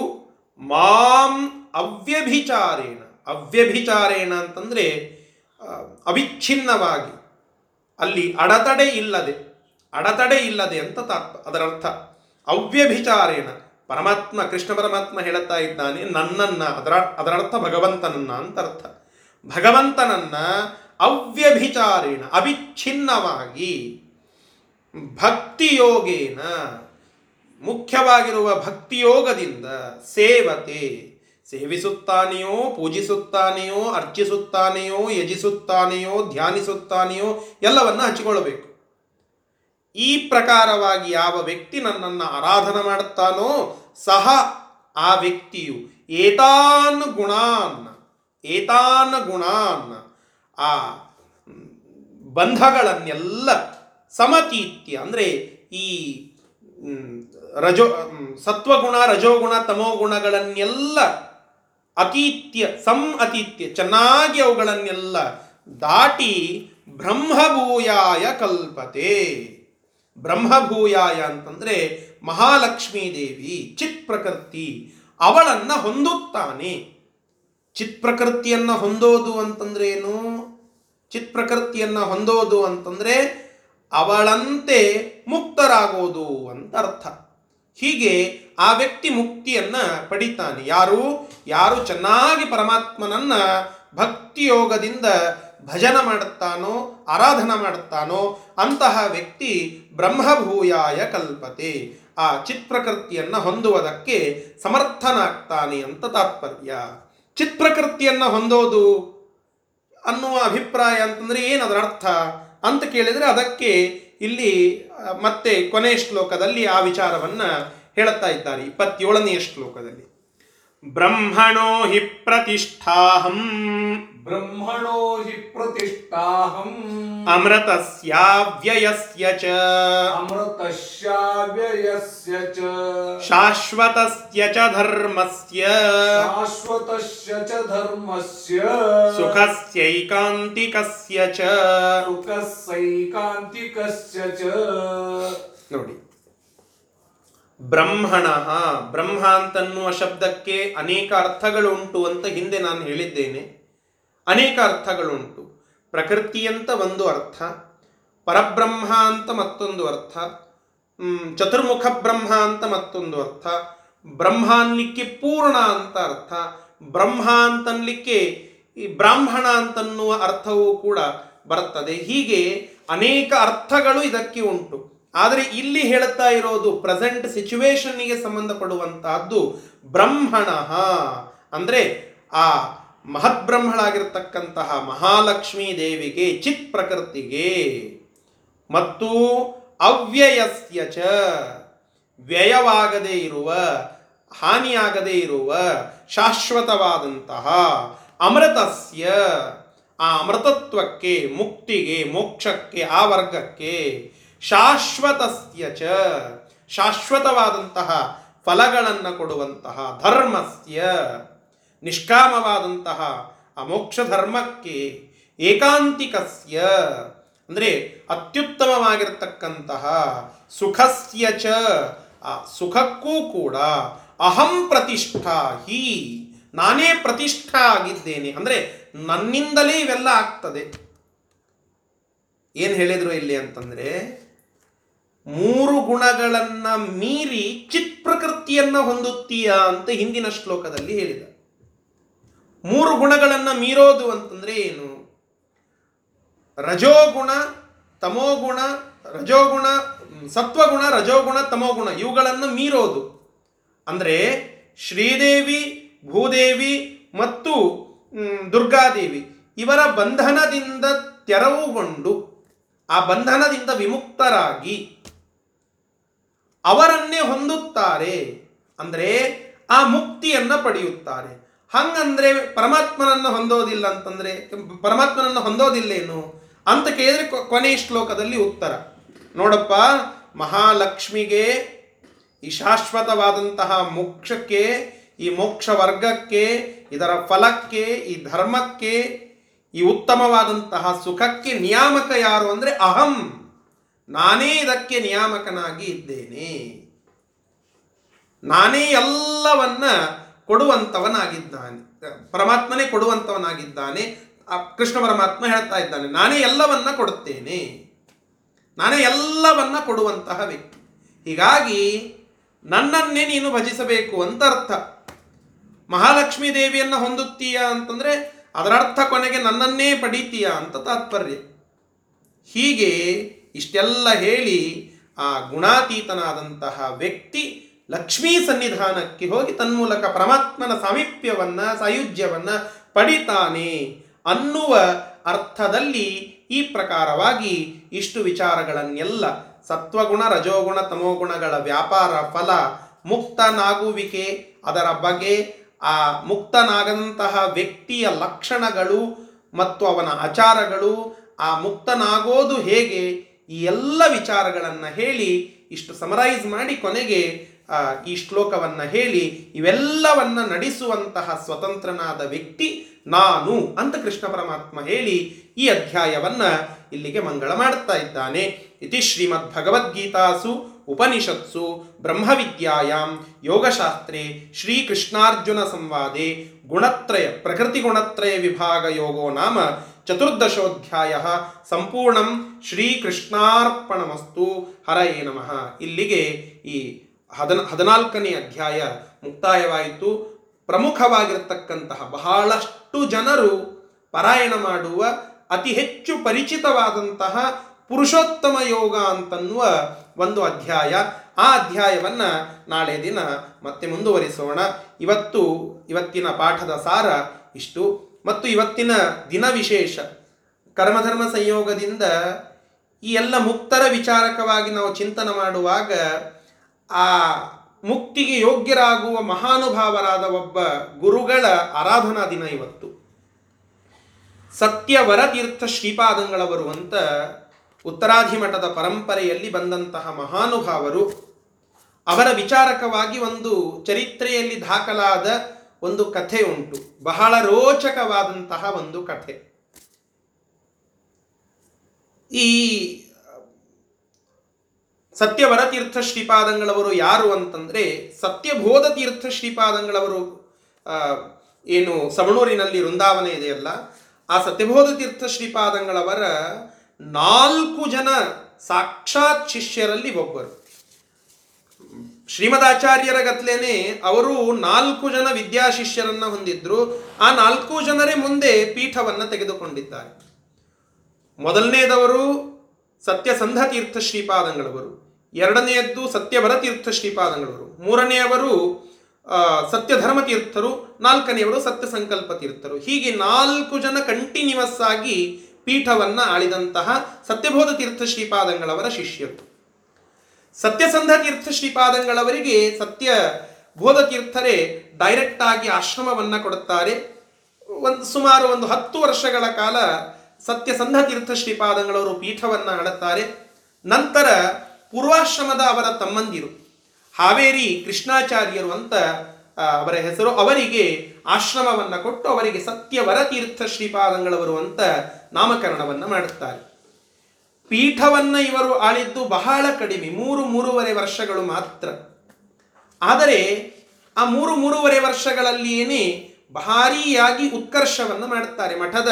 ಮಾಂ ಅವ್ಯಭಿಚಾರೇಣ. ಅವ್ಯಭಿಚಾರೇಣ ಅಂತಂದ್ರೆ ಅವಿಚ್ಛಿನ್ನವಾಗಿ. ಅಲ್ಲಿ ಅಡತಡೆ ಇಲ್ಲದೆ ಅಡತಡೆ ಇಲ್ಲದೆ ಅಂತ ತಾತ್ಪ, ಅದರ ಅರ್ಥ. ಅವ್ಯಭಿಚಾರೇಣ ಪರಮಾತ್ಮ, ಕೃಷ್ಣ ಪರಮಾತ್ಮ ಹೇಳುತ್ತಾ ಇದ್ದಾನೆ, ನನ್ನನ್ನ, ಅದರ ಅದರರ್ಥ ಭಗವಂತನನ್ನ ಅಂತ ಅರ್ಥ. ಭಗವಂತನನ್ನ ಅವ್ಯಭಿಚಾರೇಣ ಅವಿಚ್ಛಿನ್ನವಾಗಿ, ಭಕ್ತಿಯೋಗೇನ, ಮುಖ್ಯವಾಗಿರುವ ಭಕ್ತಿಯೋಗದಿಂದ ಸೇವತೆ ಸೇವಿಸುತ್ತಾನೆಯೋ, ಪೂಜಿಸುತ್ತಾನೆಯೋ, ಅರ್ಚಿಸುತ್ತಾನೆಯೋ, ಯಜಿಸುತ್ತಾನೆಯೋ, ಧ್ಯಾನಿಸುತ್ತಾನೆಯೋ ಎಲ್ಲವನ್ನ ಹಚ್ಚಿಕೊಳ್ಳಬೇಕು ಈ ಪ್ರಕಾರವಾಗಿ ಯಾವ ವ್ಯಕ್ತಿ ನನ್ನನ್ನು ಆರಾಧನೆ ಮಾಡುತ್ತಾನೋ, ಸಹ ಆ ವ್ಯಕ್ತಿಯು ಏತಾನ್ ಗುಣಾನ್ ಏತಾನ್ ಗುಣಾನ್ ಆ ಬಂಧಗಳನ್ನೆಲ್ಲ ಸಮತೀತ್ಯ ಅಂದರೆ ಈ ರಜೋ ಸತ್ವಗುಣ, ರಜೋಗುಣ, ತಮೋಗುಣಗಳನ್ನೆಲ್ಲ ಅತೀತ್ಯ, ಸಂ ಅತೀತ್ಯ, ಚೆನ್ನಾಗಿ ಅವುಗಳನ್ನೆಲ್ಲ ದಾಟಿ ಬ್ರಹ್ಮಭೂಯಾಯ ಕಲ್ಪತೆ. ಬ್ರಹ್ಮಭೂಯಾಯ ಅಂತಂದರೆ ಮಹಾಲಕ್ಷ್ಮೀ ದೇವಿ ಚಿತ್ ಪ್ರಕೃತಿ ಅವಳನ್ನು ಹೊಂದುತ್ತಾನೆ. ಚಿತ್ ಪ್ರಕೃತಿಯನ್ನು ಹೊಂದೋದು ಅಂತಂದ್ರೆ ಏನು ಚಿತ್ ಪ್ರಕೃತಿಯನ್ನು ಹೊಂದೋದು ಅಂತಂದರೆ ಅವಳಂತೆ ಮುಕ್ತರಾಗೋದು ಅಂತ ಅರ್ಥ. ಹೀಗೆ ಆ ವ್ಯಕ್ತಿ ಮುಕ್ತಿಯನ್ನು ಪಡಿತಾನೆ. ಯಾರು? ಯಾರು ಚೆನ್ನಾಗಿ ಪರಮಾತ್ಮನನ್ನ ಭಕ್ತಿಯೋಗದಿಂದ ಭಜನ ಮಾಡುತ್ತಾನೋ, ಆರಾಧನ ಮಾಡುತ್ತಾನೋ, ಅಂತಹ ವ್ಯಕ್ತಿ ಬ್ರಹ್ಮಭೂಯಾಯ ಕಲ್ಪತೆ. ಆ ಚಿತ್ ಪ್ರಕೃತಿಯನ್ನ ಹೊಂದುವುದಕ್ಕೆ ಸಮರ್ಥನಾಗ್ತಾನೆ ಅಂತ ತಾತ್ಪರ್ಯ. ಚಿತ್ ಪ್ರಕೃತಿಯನ್ನ ಹೊಂದೋದು ಅನ್ನುವ ಅಭಿಪ್ರಾಯ ಅಂತಂದ್ರೆ ಏನು ಅದರ ಅರ್ಥ? ಅಂತ ಕೇಳಿದರೆ ಅದಕ್ಕೆ ಇಲ್ಲಿ, ಮತ್ತೆ ಕೊನೆಯ ಶ್ಲೋಕದಲ್ಲಿ ಆ ವಿಚಾರವನ್ನ ಹೇಳುತ್ತಾ ಇದ್ದಾರೆ, ಇಪ್ಪತ್ತೇಳನೆಯ ಶ್ಲೋಕದಲ್ಲಿ. ಬ್ರಹ್ಮಣೋ ಹಿ ಪ್ರತಿಷ್ಠಾಹಂ ಬ್ರಹ್ಮಣೋ ಹಿ ಪ್ರತಿಷ್ಠಾಹಂ ಅಮೃತಸ್ಯಾವ್ಯಯಸ್ಯ ಚ ಅಮೃತಶ್ಯಾವ್ಯಯಸ್ಯ ಚ ಶಾಶ್ವತಸ್ಯ ಚ ಧರ್ಮಸ್ಯ ಶಾಶ್ವತಸ್ಯ ಚ ಧರ್ಮಸ್ಯ ಸುಖಸ್ಯೈಕಾಂತಿಕಸ್ಯ ಚ ಸುಖಸೈಕಾಂತಿಕಸ್ಯ ಚ ನೋಡಿ। ಬ್ರಹ್ಮಣ. ಬ್ರಹ್ಮ ಅಂತನ್ನುವ ಶಬ್ದಕ್ಕೆ ಅನೇಕ ಅರ್ಥಗಳುಂಟು ಅಂತ ಹಿಂದೆ ನಾನು ಹೇಳಿದ್ದೇನೆ. ಅನೇಕ ಅರ್ಥಗಳುಂಟು. ಪ್ರಕೃತಿ ಅಂತ ಒಂದು ಅರ್ಥ, ಪರಬ್ರಹ್ಮ ಅಂತ ಮತ್ತೊಂದು ಅರ್ಥ ಚತುರ್ಮುಖ ಬ್ರಹ್ಮ ಅಂತ ಮತ್ತೊಂದು ಅರ್ಥ, ಬ್ರಹ್ಮ ಅನ್ಲಿಕ್ಕೆ ಪೂರ್ಣ ಅಂತ ಅರ್ಥ, ಬ್ರಹ್ಮ ಅಂತನ್ಲಿಕ್ಕೆ ಈ ಬ್ರಾಹ್ಮಣ ಅಂತನ್ನುವ ಅರ್ಥವೂ ಕೂಡ ಬರ್ತದೆ. ಹೀಗೆ ಅನೇಕ ಅರ್ಥಗಳು ಇದಕ್ಕೆ ಉಂಟು. ಆದರೆ ಇಲ್ಲಿ ಹೇಳುತ್ತಾ ಇರೋದು ಪ್ರೆಸೆಂಟ್ ಸಿಚುವೇಶನ್ನಿಗೆ ಸಂಬಂಧಪಡುವಂತಹದ್ದು ಬ್ರಹ್ಮಣ. ಅಂದರೆ ಆ ಮಹದ್ಬ್ರಹ್ಮಳಾಗಿರ್ತಕ್ಕಂತಹ ಮಹಾಲಕ್ಷ್ಮೀ ದೇವಿಗೆ, ಚಿತ್ ಪ್ರಕೃತಿಗೆ. ಮತ್ತು ಅವ್ಯಯಸ್ಯ ಚ, ವ್ಯಯವಾಗದೇ ಇರುವ, ಹಾನಿಯಾಗದೇ ಇರುವ, ಶಾಶ್ವತವಾದಂತಹ ಅಮೃತಸ್ಯ, ಆ ಅಮೃತತ್ವಕ್ಕೆ, ಮುಕ್ತಿಗೆ, ಮೋಕ್ಷಕ್ಕೆ, ಆ ವರ್ಗಕ್ಕೆ ಶಾಶ್ವತಸ್ಯ ಚ. ಶಾಶ್ವತವಾದಂತಹ ಫಲಗಳನ್ನು ಕೊಡುವಂತಹ ಧರ್ಮಸ್ಯ. ನಿಷ್ಕಾಮವಾದಂತಹ ಅಮೋಕ್ಷ ಮೋಕ್ಷ ಧರ್ಮಕ್ಕೆ ಏಕಾಂತಿಕಸ್ಯ. ಅಂದರೆ ಅತ್ಯುತ್ತಮವಾಗಿರತಕ್ಕಂತಹ ಸುಖಸ್ಯ ಚ. ಆ ಸುಖಕ್ಕೂ ಕೂಡ ಅಹಂ ಪ್ರತಿಷ್ಠಾ ಹಿ ನಾನೇ ಪ್ರತಿಷ್ಠಾ ಆಗಿದ್ದೇನೆ. ಅಂದರೆ ನನ್ನಿಂದಲೇ ಇವೆಲ್ಲ ಆಗ್ತದೆ. ಏನು ಹೇಳಿದರು ಇಲ್ಲಿ ಅಂತಂದ್ರೆ ಮೂರು ಗುಣಗಳನ್ನ ಮೀರಿ ಚಿತ್ ಪ್ರಕೃತಿಯನ್ನ ಹೊಂದುತ್ತೀಯ ಅಂತ ಹಿಂದಿನ ಶ್ಲೋಕದಲ್ಲಿ ಹೇಳಿದ. ಮೂರು ಗುಣಗಳನ್ನ ಮೀರೋದು ಅಂತಂದ್ರೆ ಏನು? ರಜೋಗುಣ, ತಮೋಗುಣ, ರಜೋಗುಣ ಸತ್ವಗುಣ, ರಜೋಗುಣ, ತಮೋಗುಣ ಇವುಗಳನ್ನು ಮೀರೋದು. ಅಂದರೆ ಶ್ರೀದೇವಿ, ಭೂದೇವಿ ಮತ್ತು ದುರ್ಗಾದೇವಿ ಇವರ ಬಂಧನದಿಂದ ತೆರವುಗೊಂಡು ಆ ಬಂಧನದಿಂದ ವಿಮುಕ್ತರಾಗಿ ಅವರನ್ನೇ ಹೊಂದುತ್ತಾರೆ. ಅಂದರೆ ಆ ಮುಕ್ತಿಯನ್ನು ಪಡೆಯುತ್ತಾರೆ. ಹಂಗಂದ್ರೆ ಪರಮಾತ್ಮನನ್ನು ಹೊಂದೋದಿಲ್ಲ ಅಂತಂದ್ರೆ, ಪರಮಾತ್ಮನನ್ನ ಹೊಂದೋದಿಲ್ಲೇನು? ಅಂತ ಕೇಳಿದ್ರೆ ಕೊನೆಯ ಶ್ಲೋಕದಲ್ಲಿ ಉತ್ತರ. ನೋಡಪ್ಪ, ಮಹಾಲಕ್ಷ್ಮಿಗೆ ಈ ಶಾಶ್ವತವಾದಂತಹ ಮೋಕ್ಷಕ್ಕೆ, ಈ ಮೋಕ್ಷ ವರ್ಗಕ್ಕೆ, ಇದರ ಫಲಕ್ಕೆ, ಈ ಧರ್ಮಕ್ಕೆ, ಈ ಉತ್ತಮವಾದಂತಹ ಸುಖಕ್ಕೆ ನಿಯಾಮಕ ಯಾರು ಅಂದರೆ ಅಹಂ. ನಾನೇ ಇದಕ್ಕೆ ನಿಯಾಮಕನಾಗಿ ಇದ್ದೇನೆ. ನಾನೇ ಎಲ್ಲವನ್ನ ಕೊಡುವಂಥವನಾಗಿದ್ದಾನೆ ಪರಮಾತ್ಮನೇ ಕೊಡುವಂತವನಾಗಿದ್ದಾನೆ. ಆ ಕೃಷ್ಣ ಪರಮಾತ್ಮ ಹೇಳ್ತಾ ಇದ್ದಾನೆ, ನಾನೇ ಎಲ್ಲವನ್ನ ಕೊಡುತ್ತೇನೆ. ನಾನೇ ಎಲ್ಲವನ್ನ ಕೊಡುವಂತಹ ವ್ಯಕ್ತಿ. ಹೀಗಾಗಿ ನನ್ನನ್ನೇ ನೀನು ಭಜಿಸಬೇಕು ಅಂತ ಅರ್ಥ. ಮಹಾಲಕ್ಷ್ಮೀ ದೇವಿಯನ್ನ ಹೊಂದುತ್ತೀಯ ಅಂತಂದ್ರೆ ಅದರರ್ಥ ಕೊನೆಗೆ ನನ್ನನ್ನೇ ಪಡೀತೀಯ ಅಂತ ತಾತ್ಪರ್ಯ. ಹೀಗೆ ಇಷ್ಟೆಲ್ಲ ಹೇಳಿ ಆ ಗುಣಾತೀತನಾದಂತಹ ವ್ಯಕ್ತಿ ಲಕ್ಷ್ಮೀ ಸನ್ನಿಧಾನಕ್ಕೆ ಹೋಗಿ ತನ್ಮೂಲಕ ಪರಮಾತ್ಮನ ಸಾಮೀಪ್ಯವನ್ನು, ಸಾಯುಜ್ಯವನ್ನು ಪಡಿತಾನೆ ಅನ್ನುವ ಅರ್ಥದಲ್ಲಿ ಈ ಪ್ರಕಾರವಾಗಿ ಇಷ್ಟು ವಿಚಾರಗಳನ್ನೆಲ್ಲ ಸತ್ವಗುಣ, ರಜೋಗುಣ, ತಮೋಗುಣಗಳ ವ್ಯಾಪಾರ ಫಲ, ಮುಕ್ತನಾಗುವಿಕೆ ಅದರ ಬಗೆ ಆ ಮುಕ್ತನಾಗಂತಹ ವ್ಯಕ್ತಿಯ ಲಕ್ಷಣಗಳು ಮತ್ತು ಅವನ ಆಚಾರಗಳು, ಆ ಮುಕ್ತನಾಗೋದು ಹೇಗೆ ಈ ಎಲ್ಲ ವಿಚಾರಗಳನ್ನು ಹೇಳಿ, ಇಷ್ಟು ಸಮರೈಸ್ ಮಾಡಿ ಕೊನೆಗೆ ಈ ಶ್ಲೋಕವನ್ನು ಹೇಳಿ, ಇವೆಲ್ಲವನ್ನ ನಡೆಸುವಂತಹ ಸ್ವತಂತ್ರನಾದ ವ್ಯಕ್ತಿ ನಾನು ಅಂತ ಕೃಷ್ಣ ಪರಮಾತ್ಮ ಹೇಳಿ ಈ ಅಧ್ಯಾಯವನ್ನು ಇಲ್ಲಿಗೆ ಮಂಗಳ ಮಾಡುತ್ತಾ ಇದ್ದಾನೆ. ಇತಿ ಶ್ರೀಮದ್ ಭಗವದ್ಗೀತಾಸು ಉಪನಿಷತ್ಸು, ಬ್ರಹ್ಮವಿದ್ಯಾಯಾಂ, ಯೋಗಶಾಸ್ತ್ರೇ, ಶ್ರೀಕೃಷ್ಣಾರ್ಜುನ ಸಂವಾದೆ, ಗುಣತ್ರಯ, ಪ್ರಕೃತಿ ಗುಣತ್ರಯ ವಿಭಾಗ ಯೋಗೋ ನಾಮ ಚತುರ್ದಶೋಧ್ಯಾಯ ಸಂಪೂರ್ಣಂ ಶ್ರೀಕೃಷ್ಣಾರ್ಪಣಮಸ್ತು. ಹರಯೇ ನಮಃ. ಇಲ್ಲಿಗೆ ಈ ಹದನ, ಹದಿನಾಲ್ಕನೇ ಅಧ್ಯಾಯ ಮುಕ್ತಾಯವಾಯಿತು. ಪ್ರಮುಖವಾಗಿರತಕ್ಕಂತಹ ಬಹಳಷ್ಟು ಜನರು ಪಾರಾಯಣ ಮಾಡುವ ಅತಿ ಹೆಚ್ಚು ಪರಿಚಿತವಾದಂತಹ ಪುರುಷೋತ್ತಮ ಯೋಗ ಅಂತನ್ನುವ ಒಂದು ಅಧ್ಯಾಯ. ಆ ಅಧ್ಯಾಯವನ್ನ ನಾಳೆ ದಿನ ಮತ್ತೆ ಮುಂದುವರಿಸೋಣ. ಇವತ್ತು, ಇವತ್ತಿನ ಪಾಠದ ಸಾರ ಇಷ್ಟು. ಮತ್ತು ಇವತ್ತಿನ ದಿನ ವಿಶೇಷ. ಕರ್ಮಧರ್ಮ ಸಂಯೋಗದಿಂದ ಈ ಎಲ್ಲ ಮುಕ್ತರ ವಿಚಾರಕವಾಗಿ ನಾವು ಚಿಂತನೆ ಮಾಡುವಾಗ ಆ ಮುಕ್ತಿಗೆ ಯೋಗ್ಯರಾಗುವ ಮಹಾನುಭಾವರಾದ ಒಬ್ಬ ಗುರುಗಳ ಆರಾಧನಾ ದಿನ ಇವತ್ತು. ಸತ್ಯವರತೀರ್ಥ ಶ್ರೀಪಾದಂಗಳವರು ಅಂತ ಉತ್ತರಾಧಿಮಠದ ಪರಂಪರೆಯಲ್ಲಿ ಬಂದಂತಹ ಮಹಾನುಭಾವರು ಅವರ ವಿಚಾರಕವಾಗಿ ಒಂದು ಚರಿತ್ರೆಯಲ್ಲಿ ದಾಖಲಾದ ಒಂದು ಕಥೆ ಉಂಟು. ಬಹಳ ರೋಚಕವಾದಂತಹ ಒಂದು ಕಥೆ. ಈ, ಸತ್ಯವರ ತೀರ್ಥ ಶ್ರೀಪಾದಂಗಳವರು ಯಾರು ಅಂತಂದ್ರೆ, ಸತ್ಯಬೋಧ ತೀರ್ಥ ಶ್ರೀಪಾದಂಗಳವರು ಏನು ಸವಣೂರಿನಲ್ಲಿ ವೃಂದಾವನ ಇದೆಯಲ್ಲ ಆ ಸತ್ಯಬೋಧ ತೀರ್ಥ ಶ್ರೀಪಾದಂಗಳವರ ನಾಲ್ಕು ಜನ ಸಾಕ್ಷಾತ್ ಶಿಷ್ಯರಲ್ಲಿ ಒಬ್ಬರು. ಶ್ರೀಮದಾಚಾರ್ಯರ ಗತ್ಲೇನೆ ಅವರು ನಾಲ್ಕು ಜನ ವಿದ್ಯಾಶಿಷ್ಯರನ್ನ ಹೊಂದಿದ್ರು. ಆ ನಾಲ್ಕು ಜನರೇ ಮುಂದೆ ಪೀಠವನ್ನ ತೆಗೆದುಕೊಂಡಿದ್ದಾರೆ. ಮೊದಲನೇದವರು ಸತ್ಯಸಂಧ ತೀರ್ಥ ಶ್ರೀಪಾದಂಗಳವರು. ಎರಡನೆಯದ್ದು ಸತ್ಯವರ ತೀರ್ಥ ಶ್ರೀಪಾದಂಗಳವರು. ಮೂರನೆಯವರು ಸತ್ಯಧರ್ಮ ತೀರ್ಥರು. ನಾಲ್ಕನೆಯವರು ಸತ್ಯ ಸಂಕಲ್ಪ ತೀರ್ಥರು. ಹೀಗೆ ನಾಲ್ಕು ಜನ ಕಂಟಿನ್ಯೂಸ್ ಆಗಿ ಪೀಠವನ್ನ ಆಳಿದಂತಹ ಸತ್ಯಬೋಧ ತೀರ್ಥ ಶ್ರೀಪಾದಂಗಳವರ ಶಿಷ್ಯರು. ಸತ್ಯಸಂಧ ತೀರ್ಥ ಶ್ರೀಪಾದಂಗಳವರಿಗೆ ಸತ್ಯ ಬೋಧ ತೀರ್ಥರೇ ಡೈರೆಕ್ಟ್ ಆಗಿ ಆಶ್ರಮವನ್ನ ಕೊಡುತ್ತಾರೆ. ಒಂದು ಸುಮಾರು ಒಂದು ಹತ್ತು ವರ್ಷಗಳ ಕಾಲ ಸತ್ಯಸಂಧ ತೀರ್ಥ ಶ್ರೀಪಾದಂಗಳವರು ಪೀಠವನ್ನ ಆಡುತ್ತಾರೆ ನಂತರ ಪೂರ್ವಾಶ್ರಮದ ಅವರ ತಮ್ಮಂದಿರು ಹಾವೇರಿ ಕೃಷ್ಣಾಚಾರ್ಯರು ಅಂತ ಅವರ ಹೆಸರು ಅವರಿಗೆ ಆಶ್ರಮವನ್ನ ಕೊಟ್ಟು ಅವರಿಗೆ ಸತ್ಯವರ ತೀರ್ಥ ಶ್ರೀಪಾದಂಗಳವರು ಅಂತ ನಾಮಕರಣವನ್ನು ಮಾಡುತ್ತಾರೆ. ಪೀಠವನ್ನ ಇವರು ಆಳಿದ್ದು ಬಹಳ ಕಡಿಮೆ, ಮೂರು ಮೂರುವರೆ ವರ್ಷಗಳು ಮಾತ್ರ. ಆದರೆ ಆ ಮೂರು ಮೂರುವರೆ ವರ್ಷಗಳಲ್ಲಿಯೇ ಭಾರಿಯಾಗಿ ಉತ್ಕರ್ಷವನ್ನು ಮಾಡುತ್ತಾರೆ ಮಠದ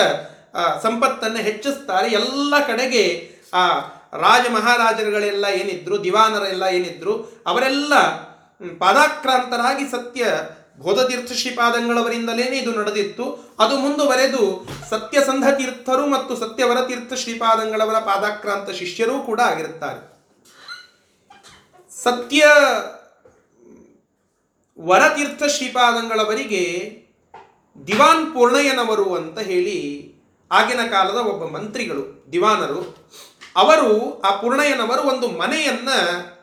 ಸಂಪತ್ತನ್ನು ಹೆಚ್ಚಿಸ್ತಾರೆ, ಎಲ್ಲ ಕಡೆಗೆ ಆ ರಾಜ ಮಹಾರಾಜರುಗಳೆಲ್ಲ ಏನಿದ್ರು, ದಿವಾನರೆಲ್ಲ ಏನಿದ್ರು, ಅವರೆಲ್ಲ ಪಾದಾಕ್ರಾಂತರಾಗಿ ಸತ್ಯ ಬೋಧತೀರ್ಥ ಶ್ರೀಪಾದಂಗಳವರಿಂದಲೇನೆ ಇದು ನಡೆದಿತ್ತು. ಅದು ಮುಂದುವರೆದು ಸತ್ಯಸಂಧ ತೀರ್ಥರು ಮತ್ತು ಸತ್ಯವರ ತೀರ್ಥ ಶ್ರೀಪಾದಂಗಳವರ ಪಾದಾಕ್ರಾಂತ ಶಿಷ್ಯರೂ ಕೂಡ ಆಗಿರುತ್ತಾರೆ. ಸತ್ಯ ವರತೀರ್ಥ ಶ್ರೀಪಾದಂಗಳವರಿಗೆ ದಿವಾನ್ ಪೂರ್ಣಯ್ಯನವರು ಅಂತ ಹೇಳಿ ಆಗಿನ ಕಾಲದ ಒಬ್ಬ ಮಂತ್ರಿಗಳು, ದಿವಾನರು. ಅವರು ಆ ಪೂರ್ಣಯ್ಯನವರು ಒಂದು ಮನೆಯನ್ನ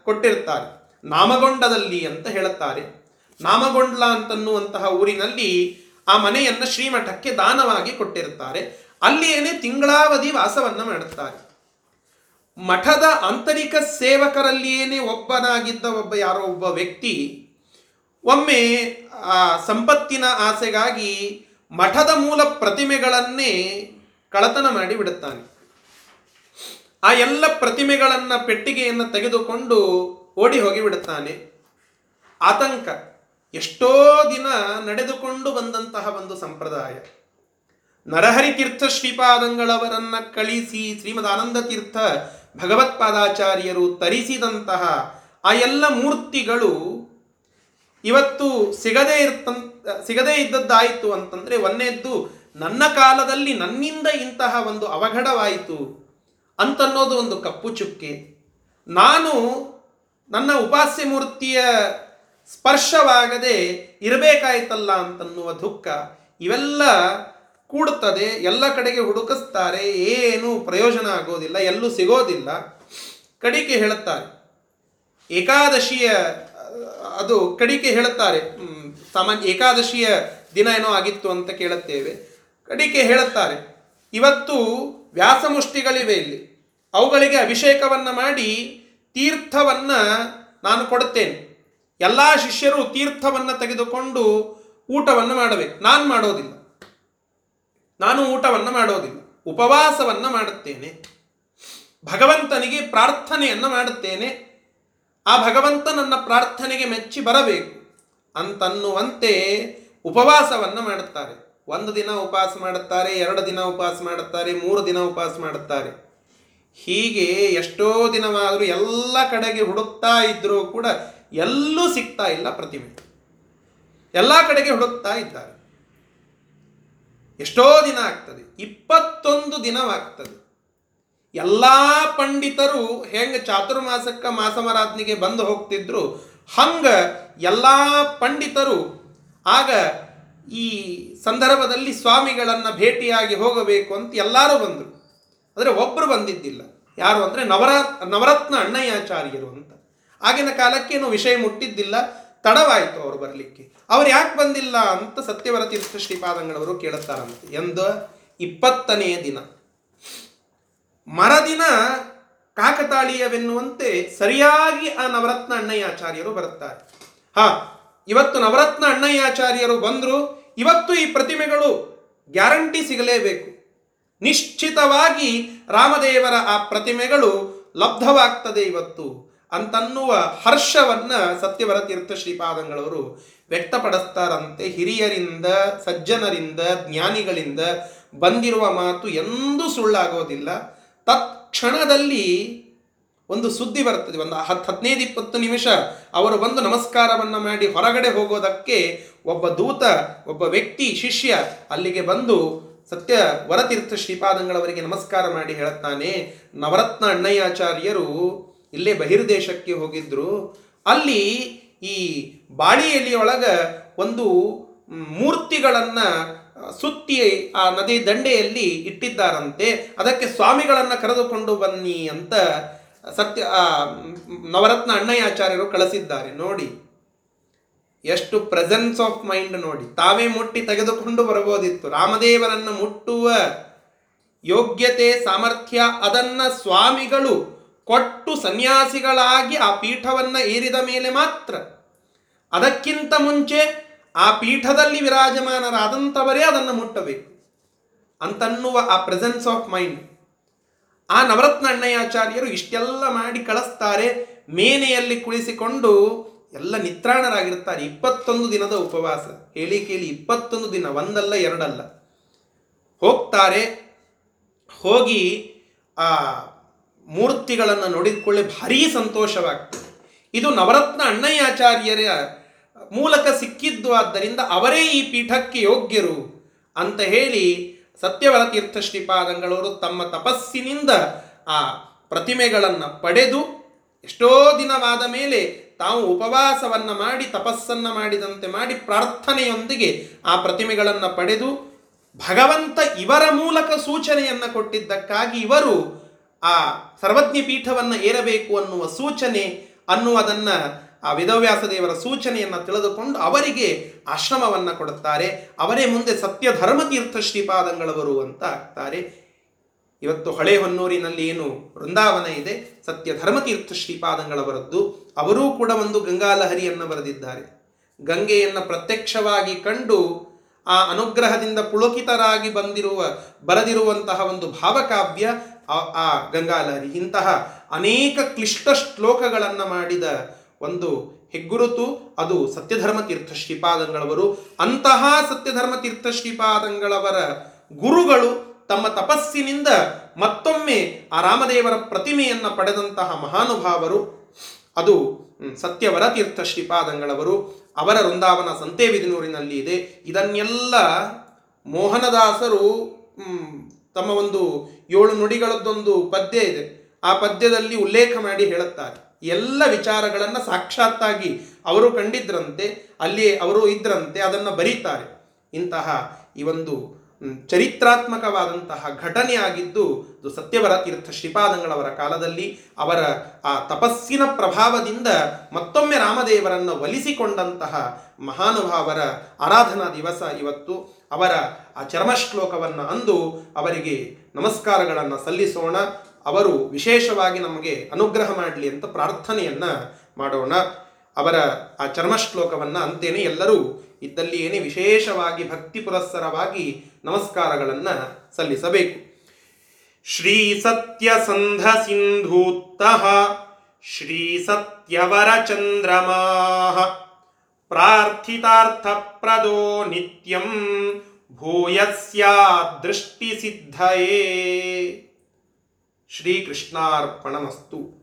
ಕೊಟ್ಟಿರ್ತಾರೆ. ನಾಮಗೊಂಡದಲ್ಲಿ ಅಂತ ಹೇಳುತ್ತಾರೆ. ನಾಮಗೊಂಡ್ಲ ಅಂತನ್ನುವಂತಹ ಊರಿನಲ್ಲಿ ಆ ಮನೆಯನ್ನು ಶ್ರೀಮಠಕ್ಕೆ ದಾನವಾಗಿ ಕೊಟ್ಟಿರುತ್ತಾರೆ. ಅಲ್ಲಿಯೇ ತಿಂಗಳಾವಧಿ ವಾಸವನ್ನ ಮಾಡುತ್ತಾರೆ. ಮಠದ ಆಂತರಿಕ ಸೇವಕರಲ್ಲಿಯೇ ಒಬ್ಬನಾಗಿದ್ದ ಒಬ್ಬ ಯಾರೋ ಒಬ್ಬ ವ್ಯಕ್ತಿ ಒಮ್ಮೆ ಆ ಸಂಪತ್ತಿನ ಆಸೆಗಾಗಿ ಮಠದ ಮೂಲ ಪ್ರತಿಮೆಗಳನ್ನೇ ಕಳತನ ಮಾಡಿ ಬಿಡುತ್ತಾನೆ. ಆ ಎಲ್ಲ ಪ್ರತಿಮೆಗಳನ್ನು ಪೆಟ್ಟಿಗೆಯನ್ನು ತೆಗೆದುಕೊಂಡು ಓಡಿ ಹೋಗಿ ಬಿಡುತ್ತಾನೆ. ಆತಂಕ. ಎಷ್ಟೋ ದಿನ ನಡೆದುಕೊಂಡು ಬಂದಂತಹ ಒಂದು ಸಂಪ್ರದಾಯ. ನರಹರಿ ತೀರ್ಥ ಶ್ರೀಪಾದಂಗಳವರನ್ನ ಕಳಿಸಿ ಶ್ರೀಮದ್ ಆನಂದ ತೀರ್ಥ ಭಗವತ್ಪಾದಾಚಾರ್ಯರು ತರಿಸಿದಂತಹ ಆ ಎಲ್ಲ ಮೂರ್ತಿಗಳು ಇವತ್ತು ಸಿಗದೇ ಇರ್ತಂತ ಸಿಗದೇ ಇದ್ದದ್ದಾಯಿತು ಅಂತಂದ್ರೆ ಒಂದೇದ್ದು ನನ್ನ ಕಾಲದಲ್ಲಿ ನನ್ನಿಂದ ಇಂತಹ ಒಂದು ಅವಘಡವಾಯಿತು ಅಂತನ್ನೋದು ಒಂದು ಕಪ್ಪು ಚುಕ್ಕೆ. ನಾನು ನನ್ನ ಉಪಾಸ್ಯ ಮೂರ್ತಿಯ ಸ್ಪರ್ಶವಾಗದೆ ಇರಬೇಕಾಯ್ತಲ್ಲ ಅಂತನ್ನುವ ದುಃಖ ಇವೆಲ್ಲ ಕೂಡುತ್ತದೆ ಎಲ್ಲ ಕಡೆಗೆ ಹುಡುಕಿಸ್ತಾರೆ, ಏನು ಪ್ರಯೋಜನ ಆಗೋದಿಲ್ಲ, ಎಲ್ಲೂ ಸಿಗೋದಿಲ್ಲ. ಕಡಿಕೆ ಹೇಳುತ್ತಾರೆ. ಏಕಾದಶಿಯ, ಅದು ಕಡಿಕೆ ಹೇಳುತ್ತಾರೆ. ಸಾಮಾನ್ಯ ಏಕಾದಶಿಯ ದಿನ ಏನೋ ಆಗಿತ್ತು ಅಂತ ಕೇಳುತ್ತೇವೆ. ಕಡಿಕೆ ಹೇಳುತ್ತಾರೆ. ಇವತ್ತು ವ್ಯಾಸಮುಷ್ಟಿಗಳಿವೆ ಇಲ್ಲಿ. ಅವುಗಳಿಗೆ ಅಭಿಷೇಕವನ್ನು ಮಾಡಿ ತೀರ್ಥವನ್ನು ನಾನು ಕೊಡುತ್ತೇನೆ. ಎಲ್ಲ ಶಿಷ್ಯರು ತೀರ್ಥವನ್ನು ತೆಗೆದುಕೊಂಡು ಊಟವನ್ನು ಮಾಡಬೇಕು. ನಾನು ಮಾಡೋದಿಲ್ಲ. ನಾನು ಊಟವನ್ನು ಮಾಡೋದಿಲ್ಲ. ಉಪವಾಸವನ್ನು ಮಾಡುತ್ತೇನೆ. ಭಗವಂತನಿಗೆ ಪ್ರಾರ್ಥನೆಯನ್ನು ಮಾಡುತ್ತೇನೆ. ಆ ಭಗವಂತ ನನ್ನ ಪ್ರಾರ್ಥನೆಗೆ ಮೆಚ್ಚಿ ಬರಬೇಕು ಅಂತನ್ನುವಂತೆ ಉಪವಾಸವನ್ನು ಮಾಡುತ್ತಾರೆ. ಒಂದು ದಿನ ಉಪವಾಸ ಮಾಡುತ್ತಾರೆ, ಎರಡು ದಿನ ಉಪವಾಸ ಮಾಡುತ್ತಾರೆ, ಮೂರು ದಿನ ಉಪವಾಸ ಮಾಡುತ್ತಾರೆ. ಹೀಗೆ ಎಷ್ಟೋ ದಿನವಾದರೂ ಎಲ್ಲ ಕಡೆಗೆ ಹುಡುಕ್ತಾ ಇದ್ದರೂ ಕೂಡ ಎಲ್ಲೂ ಸಿಗ್ತಾ ಇಲ್ಲ ಪ್ರತಿಮೆ. ಎಲ್ಲ ಕಡೆಗೆ ಹುಡುಕ್ತಾ ಇದ್ದಾರೆ. ಎಷ್ಟೋ ದಿನ ಆಗ್ತದೆ. ಇಪ್ಪತ್ತೊಂದು ದಿನವಾಗ್ತದೆ. ಎಲ್ಲ ಪಂಡಿತರು ಹೆಂಗೆ ಚಾತುರ್ಮಾಸಕ್ಕ ಮಾಸಮರಾತ್ನಿಗೆ ಬಂದು ಹೋಗ್ತಿದ್ರು, ಹಂಗ ಎಲ್ಲ ಪಂಡಿತರು ಆಗ ಈ ಸಂದರ್ಭದಲ್ಲಿ ಸ್ವಾಮಿಗಳನ್ನು ಭೇಟಿಯಾಗಿ ಹೋಗಬೇಕು ಅಂತ ಎಲ್ಲರೂ ಬಂದರು. ಆದರೆ ಒಬ್ಬರು ಬಂದಿದ್ದಿಲ್ಲ. ಯಾರು ಅಂದರೆ ನವರ, ನವರತ್ನ ಅಣ್ಣಯ್ಯಾಚಾರ್ಯರು ಅಂತ. ಆಗಿನ ಕಾಲಕ್ಕೇನು ವಿಷಯ ಮುಟ್ಟಿದ್ದಿಲ್ಲ, ತಡವಾಯಿತು ಅವರು ಬರಲಿಕ್ಕೆ. ಅವ್ರು ಯಾಕೆ ಬಂದಿಲ್ಲ ಅಂತ ಸತ್ಯವರ ತೀರ್ಥ ಶ್ರೀಪಾದಂಗಳವರು ಕೇಳುತ್ತಾರಂತೆ. ಎಂದು ಇಪ್ಪತ್ತನೆಯ ದಿನ. ಮರದಿನ ಕಾಕತಾಳೀಯವೆನ್ನುವಂತೆ ಸರಿಯಾಗಿ ಆ ನವರತ್ನ ಅಣ್ಣಯ್ಯಾಚಾರ್ಯರು ಬರುತ್ತಾರೆ. ಹಾ, ಇವತ್ತು ನವರತ್ನ ಅಣ್ಣಯ್ಯಾಚಾರ್ಯರು ಬಂದರು, ಇವತ್ತು ಈ ಪ್ರತಿಮೆಗಳು ಗ್ಯಾರಂಟಿ ಸಿಗಲೇಬೇಕು. ನಿಶ್ಚಿತವಾಗಿ ರಾಮದೇವರ ಆ ಪ್ರತಿಮೆಗಳು ಲಬ್ಧವಾಗ್ತದೆ ಇವತ್ತು. ಅಂತನ್ನುವ ಹರ್ಷವನ್ನ ಸತ್ಯವರ ತೀರ್ಥ ಶ್ರೀಪಾದಂಗಳವರು ವ್ಯಕ್ತಪಡಿಸ್ತಾರಂತೆ ಹಿರಿಯರಿಂದ, ಸಜ್ಜನರಿಂದ, ಜ್ಞಾನಿಗಳಿಂದ ಬಂದಿರುವ ಮಾತು ಎಂದೂ ಸುಳ್ಳಾಗೋದಿಲ್ಲ. ತತ್ಕ್ಷಣದಲ್ಲಿ ಒಂದು ಸುದ್ದಿ ಬರ್ತದೆ, ಒಂದು ಹತ್ತು ಹದಿನೈದು ಇಪ್ಪತ್ತು ನಿಮಿಷ ಅವರು ಬಂದು ನಮಸ್ಕಾರವನ್ನು ಮಾಡಿ ಹೊರಗಡೆ ಹೋಗೋದಕ್ಕೆ ಒಬ್ಬ ದೂತ, ಒಬ್ಬ ವ್ಯಕ್ತಿ, ಶಿಷ್ಯ ಅಲ್ಲಿಗೆ ಬಂದು ಸತ್ಯ ವರತೀರ್ಥ ಶ್ರೀಪಾದಂಗಳವರಿಗೆ ನಮಸ್ಕಾರ ಮಾಡಿ ಹೇಳುತ್ತಾನೆ. ನವರತ್ನ ಅಣ್ಣಯ್ಯಾಚಾರ್ಯರು ಇಲ್ಲೇ ಬಹಿರ್ದೇಶಕ್ಕೆ ಹೋಗಿದ್ರು. ಅಲ್ಲಿ ಈ ಬಾಳಿ ಎಲೆಯೊಳಗೆ ಒಂದು ಮೂರ್ತಿಗಳನ್ನ ಸುತ್ತಿ ಆ ನದಿ ದಂಡೆಯಲ್ಲಿ ಇಟ್ಟಿದ್ದಾರಂತೆ. ಅದಕ್ಕೆ ಸ್ವಾಮಿಗಳನ್ನು ಕರೆದುಕೊಂಡು ಬನ್ನಿ ಅಂತ ಸತ್ಯ ನವರತ್ನ ಅಣ್ಣಯ್ಯಾಚಾರ್ಯರು ಕಳಿಸಿದ್ದಾರೆ. ನೋಡಿ, ಎಷ್ಟು ಪ್ರೆಸೆನ್ಸ್ ಆಫ್ ಮೈಂಡ್ ನೋಡಿ. ತಾವೇ ಮುಟ್ಟಿ ತೆಗೆದುಕೊಂಡು ಬರಬಹುದಿತ್ತು ರಾಮದೇವರನ್ನು ಮುಟ್ಟುವ ಯೋಗ್ಯತೆ, ಸಾಮರ್ಥ್ಯ, ಅದನ್ನ ಸ್ವಾಮಿಗಳು ಕೊಟ್ಟು ಸನ್ಯಾಸಿಗಳಾಗಿ ಆ ಪೀಠವನ್ನು ಏರಿದ ಮೇಲೆ ಮಾತ್ರ. ಅದಕ್ಕಿಂತ ಮುಂಚೆ ಆ ಪೀಠದಲ್ಲಿ ವಿರಾಜಮಾನರಾದಂಥವರೇ ಅದನ್ನು ಮುಟ್ಟಬೇಕು. ಅಂತನ್ನುವ ಆ ಪ್ರೆಸೆನ್ಸ್ ಆಫ್ ಮೈಂಡ್ ಆ ನವರತ್ನ ಅಣ್ಣಯ್ಯಾಚಾರ್ಯರು ಇಷ್ಟೆಲ್ಲ ಮಾಡಿ ಕಳಿಸ್ತಾರೆ, ಮೇನೆಯಲ್ಲಿ ಕುಳಿಸಿಕೊಂಡು ಎಲ್ಲ ನಿತ್ರಾಣರಾಗಿರ್ತಾರೆ. ಇಪ್ಪತ್ತೊಂದು ದಿನದ ಉಪವಾಸ. ಹೇಳಿ ಕೇಳಿ, ಇಪ್ಪತ್ತೊಂದು ದಿನ, ಒಂದಲ್ಲ ಎರಡಲ್ಲ. ಹೋಗ್ತಾರೆ, ಹೋಗಿ ಆ ಮೂರ್ತಿಗಳನ್ನು ನೋಡಿದ್ಕೊಳ್ಳಿ ಭಾರೀ ಸಂತೋಷವಾಗ್ತದೆ. ಇದು ನವರತ್ನ ಅಣ್ಣಯ್ಯಾಚಾರ್ಯರ ಮೂಲಕ ಸಿಕ್ಕಿದ್ದು ಆದ್ದರಿಂದ ಅವರೇ ಈ ಪೀಠಕ್ಕೆ ಯೋಗ್ಯರು ಅಂತ ಹೇಳಿ ಸತ್ಯವರ ತೀರ್ಥ ಶ್ರೀಪಾದಂಗಳವರು ತಮ್ಮ ತಪಸ್ಸಿನಿಂದ ಆ ಪ್ರತಿಮೆಗಳನ್ನು ಪಡೆದು ಎಷ್ಟೋ ದಿನವಾದ ಮೇಲೆ ತಾವು ಉಪವಾಸವನ್ನು ಮಾಡಿ, ತಪಸ್ಸನ್ನು ಮಾಡಿದಂತೆ ಮಾಡಿ ಪ್ರಾರ್ಥನೆಯೊಂದಿಗೆ ಆ ಪ್ರತಿಮೆಗಳನ್ನು ಪಡೆದು ಭಗವಂತ ಇವರ ಮೂಲಕ ಸೂಚನೆಯನ್ನು ಕೊಟ್ಟಿದ್ದಕ್ಕಾಗಿ ಇವರು ಆ ಸರ್ವಜ್ಞ ಪೀಠವನ್ನು ಏರಬೇಕು ಅನ್ನುವ ಸೂಚನೆ ಅನ್ನುವುದನ್ನು ಆ ವೇದವ್ಯಾಸ ದೇವರ ಸೂಚನೆಯನ್ನು ತಿಳಿದುಕೊಂಡು ಅವರಿಗೆ ಆಶ್ರಮವನ್ನು ಕೊಡುತ್ತಾರೆ. ಅವರೇ ಮುಂದೆ ಸತ್ಯ ಧರ್ಮತೀರ್ಥ ಶ್ರೀಪಾದಂಗಳವರು ಅಂತ ಆಗ್ತಾರೆ. ಇವತ್ತು ಹಳೆ ಹೊನ್ನೂರಿನಲ್ಲಿ ಏನು ವೃಂದಾವನ ಇದೆ ಸತ್ಯ ಧರ್ಮತೀರ್ಥ ಶ್ರೀಪಾದಂಗಳವರದ್ದು. ಅವರೂ ಕೂಡ ಒಂದು ಗಂಗಾಲಹರಿಯನ್ನು ಬರೆದಿದ್ದಾರೆ. ಗಂಗೆಯನ್ನು ಪ್ರತ್ಯಕ್ಷವಾಗಿ ಕಂಡು ಆ ಅನುಗ್ರಹದಿಂದ ಪುಳಕಿತರಾಗಿ ಬಂದಿರುವ, ಬರೆದಿರುವಂತಹ ಒಂದು ಭಾವಕಾವ್ಯ ಆ- ಗಂಗಾಲಹರಿ ಇಂತಹ ಅನೇಕ ಕ್ಲಿಷ್ಟ ಶ್ಲೋಕಗಳನ್ನು ಮಾಡಿದ ಒಂದು ಹೆಗ್ಗುರುತು, ಅದು ಸತ್ಯಧರ್ಮ ತೀರ್ಥ ಶ್ರೀಪಾದಂಗಳವರು. ಅಂತಹ ಸತ್ಯಧರ್ಮ ತೀರ್ಥ ಶ್ರೀಪಾದಂಗಳವರ ಗುರುಗಳು ತಮ್ಮ ತಪಸ್ಸಿನಿಂದ ಮತ್ತೊಮ್ಮೆ ಆ ರಾಮದೇವರ ಪ್ರತಿಮೆಯನ್ನು ಪಡೆದಂತಹ ಮಹಾನುಭಾವರು, ಅದು ಸತ್ಯವರ ತೀರ್ಥ ಶ್ರೀಪಾದಂಗಳವರು. ಅವರ ವೃಂದಾವನ ಸಂತೇವಿದನೂರಿನಲ್ಲಿ ಇದೆ. ಇದನ್ನೆಲ್ಲ ಮೋಹನದಾಸರು ತಮ್ಮ ಒಂದು ಏಳು ನುಡಿಗಳದ್ದೊಂದು ಪದ್ಯ ಇದೆ. ಆ ಪದ್ಯದಲ್ಲಿ ಉಲ್ಲೇಖ ಮಾಡಿ ಹೇಳುತ್ತಾರೆ. ಎಲ್ಲ ವಿಚಾರಗಳನ್ನು ಸಾಕ್ಷಾತ್ತಾಗಿ ಅವರು ಕಂಡಿದ್ರಂತೆ ಅಲ್ಲಿ ಅವರು ಇದ್ರಂತೆ, ಅದನ್ನು ಬರೀತಾರೆ. ಇಂತಹ ಈ ಒಂದು ಚರಿತ್ರಾತ್ಮಕವಾದಂತಹ ಘಟನೆ ಆಗಿದ್ದು ಸತ್ಯವರ ತೀರ್ಥ ಶ್ರೀಪಾದಂಗಳವರ ಕಾಲದಲ್ಲಿ ಅವರ ಆ ತಪಸ್ಸಿನ ಪ್ರಭಾವದಿಂದ ಮತ್ತೊಮ್ಮೆ ರಾಮದೇವರನ್ನು ಒಲಿಸಿಕೊಂಡಂತಹ ಮಹಾನುಭಾವರ ಆರಾಧನಾ ದಿವಸ ಇವತ್ತು. ಅವರ ಆ ಚರ್ಮಶ್ಲೋಕವನ್ನು ಅಂದು ಅವರಿಗೆ ನಮಸ್ಕಾರಗಳನ್ನು ಸಲ್ಲಿಸೋಣ. ಅವರು ವಿಶೇಷವಾಗಿ ನಮಗೆ ಅನುಗ್ರಹ ಮಾಡಲಿ ಅಂತ ಪ್ರಾರ್ಥನೆಯನ್ನು ಮಾಡೋಣ. ಅವರ ಆ ಚರ್ಮಶ್ಲೋಕವನ್ನು ಅಂತೇನೆ ಎಲ್ಲರೂ ಇದ್ದಲ್ಲಿ ಏನೇ ವಿಶೇಷವಾಗಿ ಭಕ್ತಿ ಪುರಸ್ಸರವಾಗಿ ನಮಸ್ಕಾರಗಳನ್ನು ಸಲ್ಲಿಸಬೇಕು. ಶ್ರೀ ಸತ್ಯಸಂಧ ಸಿಂಧೂತ್ತಃ ಶ್ರೀ ಸತ್ಯವರ ಚಂದ್ರಮಾ ಪ್ರಾರ್ಥಿತಾರ್ಥಪ್ರದೋ ನಿತ್ಯಂ भूयस्यादृष्टिसिद्धये। श्रीकृष्णार्पणमस्तु।